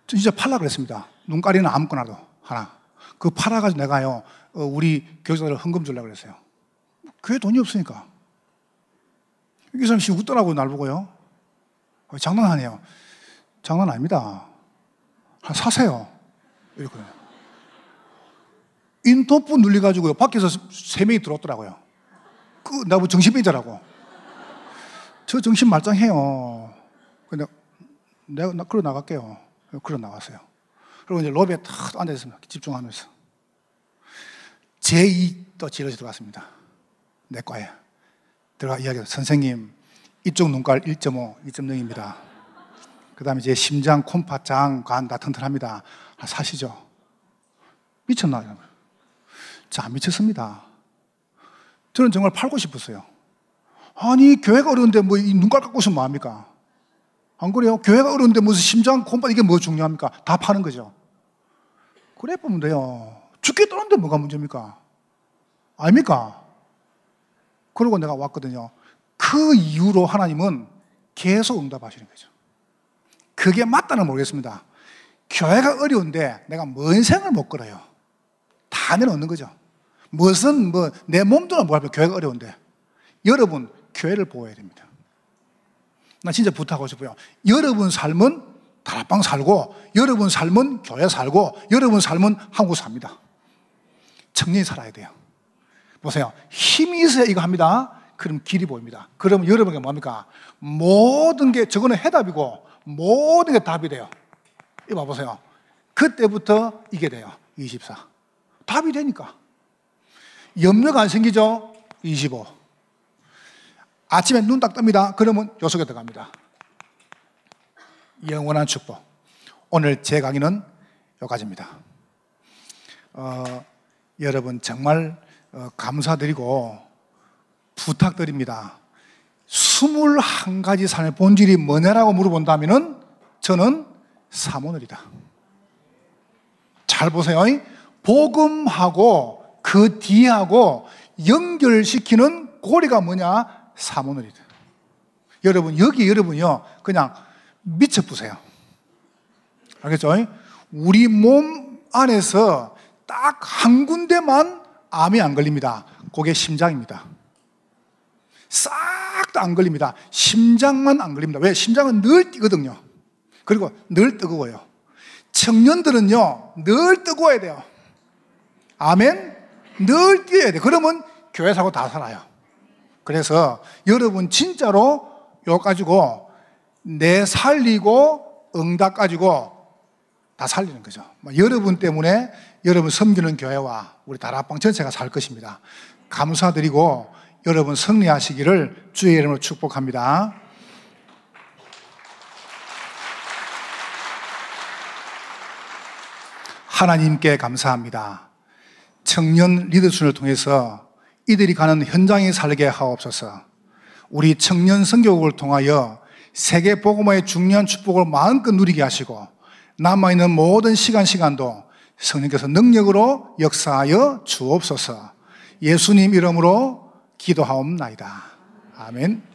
S1: 진짜 팔라 그랬습니다. 눈가리는 아무거나도 하나. 그 팔아가지고 내가요, 어, 우리 교육자들 헌금 주려고 그랬어요. 교회 돈이 없으니까. 이 사람이 웃더라고요, 날 보고요. 장난하네요. 장난 아닙니다. 한 사세요. 이렇거든요. 인터프 눌려가지고요. 밖에서 세 명이 들어왔더라고요. 그, 나뭐 정신병자라고. 저 정신 말짱해요. 근데 내가, 나, 그러 나갈게요. 그러 나갔어요. 그리고 이제 로비에 탁 앉아있습니다. 집중하면서. 제2또 지러지 들어갔습니다. 내 과에. 들어가 이야기 선생님, 이쪽 눈깔 1.5, 2.0입니다. 그 다음에 이제 심장, 콤파, 장, 간 다 튼튼합니다. 아, 사시죠? 미쳤나? 자, 미쳤습니다. 저는 정말 팔고 싶었어요. 아니, 교회가 어려운데 뭐 이 눈깔 갖고 있으면 뭐합니까? 안 그래요? 교회가 어려운데 무슨 심장, 콤파 이게 뭐 중요합니까? 다 파는 거죠. 그래 보면 돼요. 죽겠다는데 뭐가 문제입니까? 아닙니까? 그러고 내가 왔거든요. 그 이유로 하나님은 계속 응답하시는 거죠. 그게 맞다는 모르겠습니다. 교회가 어려운데 내가 뭔 생을 못 걸어요. 다 내놓는 거죠. 무슨 뭐 내 몸도 뭐할 교회가 어려운데 여러분 교회를 보호해야 됩니다. 나 진짜 부탁하고 싶어요. 여러분 삶은 다락방 살고 여러분 삶은 교회 살고 여러분 삶은 한국 삽니다. 청년이 살아야 돼요. 보세요. 힘이 있어야 이거 합니다. 그럼 길이 보입니다. 그러면 여러분에게 뭡니까? 모든 게 저거는 해답이고 모든 게 답이 돼요. 이거 봐보세요. 그때부터 이게 돼요. 24. 답이 되니까. 염려가 안 생기죠? 25. 아침에 눈 딱 뜹니다. 그러면 요 속에 들어갑니다. 영원한 축복. 오늘 제 강의는 여기까지입니다. 어, 여러분 정말 어, 감사드리고 부탁드립니다. 21가지 삶의 본질이 뭐냐라고 물어본다면 저는 사모늘이다. 잘 보세요. 복음하고 그 뒤하고 연결시키는 고리가 뭐냐? 사모늘이다. 여러분, 여기 여러분요, 그냥 미쳐 보세요. 알겠죠? 우리 몸 안에서 딱 한 군데만 암이 안 걸립니다. 그게 심장입니다. 싹 다 안 걸립니다. 심장만 안 걸립니다. 왜? 심장은 늘 뛰거든요. 그리고 늘 뜨거워요. 청년들은요, 늘 뜨거워야 돼요. 아멘? 늘 뛰어야 돼. 그러면 교회 사고 다 살아요. 그래서 여러분 진짜로 요 가지고 내 살리고 응답 가지고 다 살리는 거죠. 뭐 여러분 때문에 여러분 섬기는 교회와 우리 다락방 전체가 살 것입니다. 감사드리고 여러분 승리하시기를 주의 이름으로 축복합니다. 하나님께 감사합니다. 청년 리더십을 통해서 이들이 가는 현장에 살게 하옵소서. 우리 청년 성교국을 통하여 세계 복음화의 중요한 축복을 마음껏 누리게 하시고 남아 있는 모든 시간 시간도 성령께서 능력으로 역사하여 주옵소서. 예수님 이름으로 기도하옵나이다. 아멘.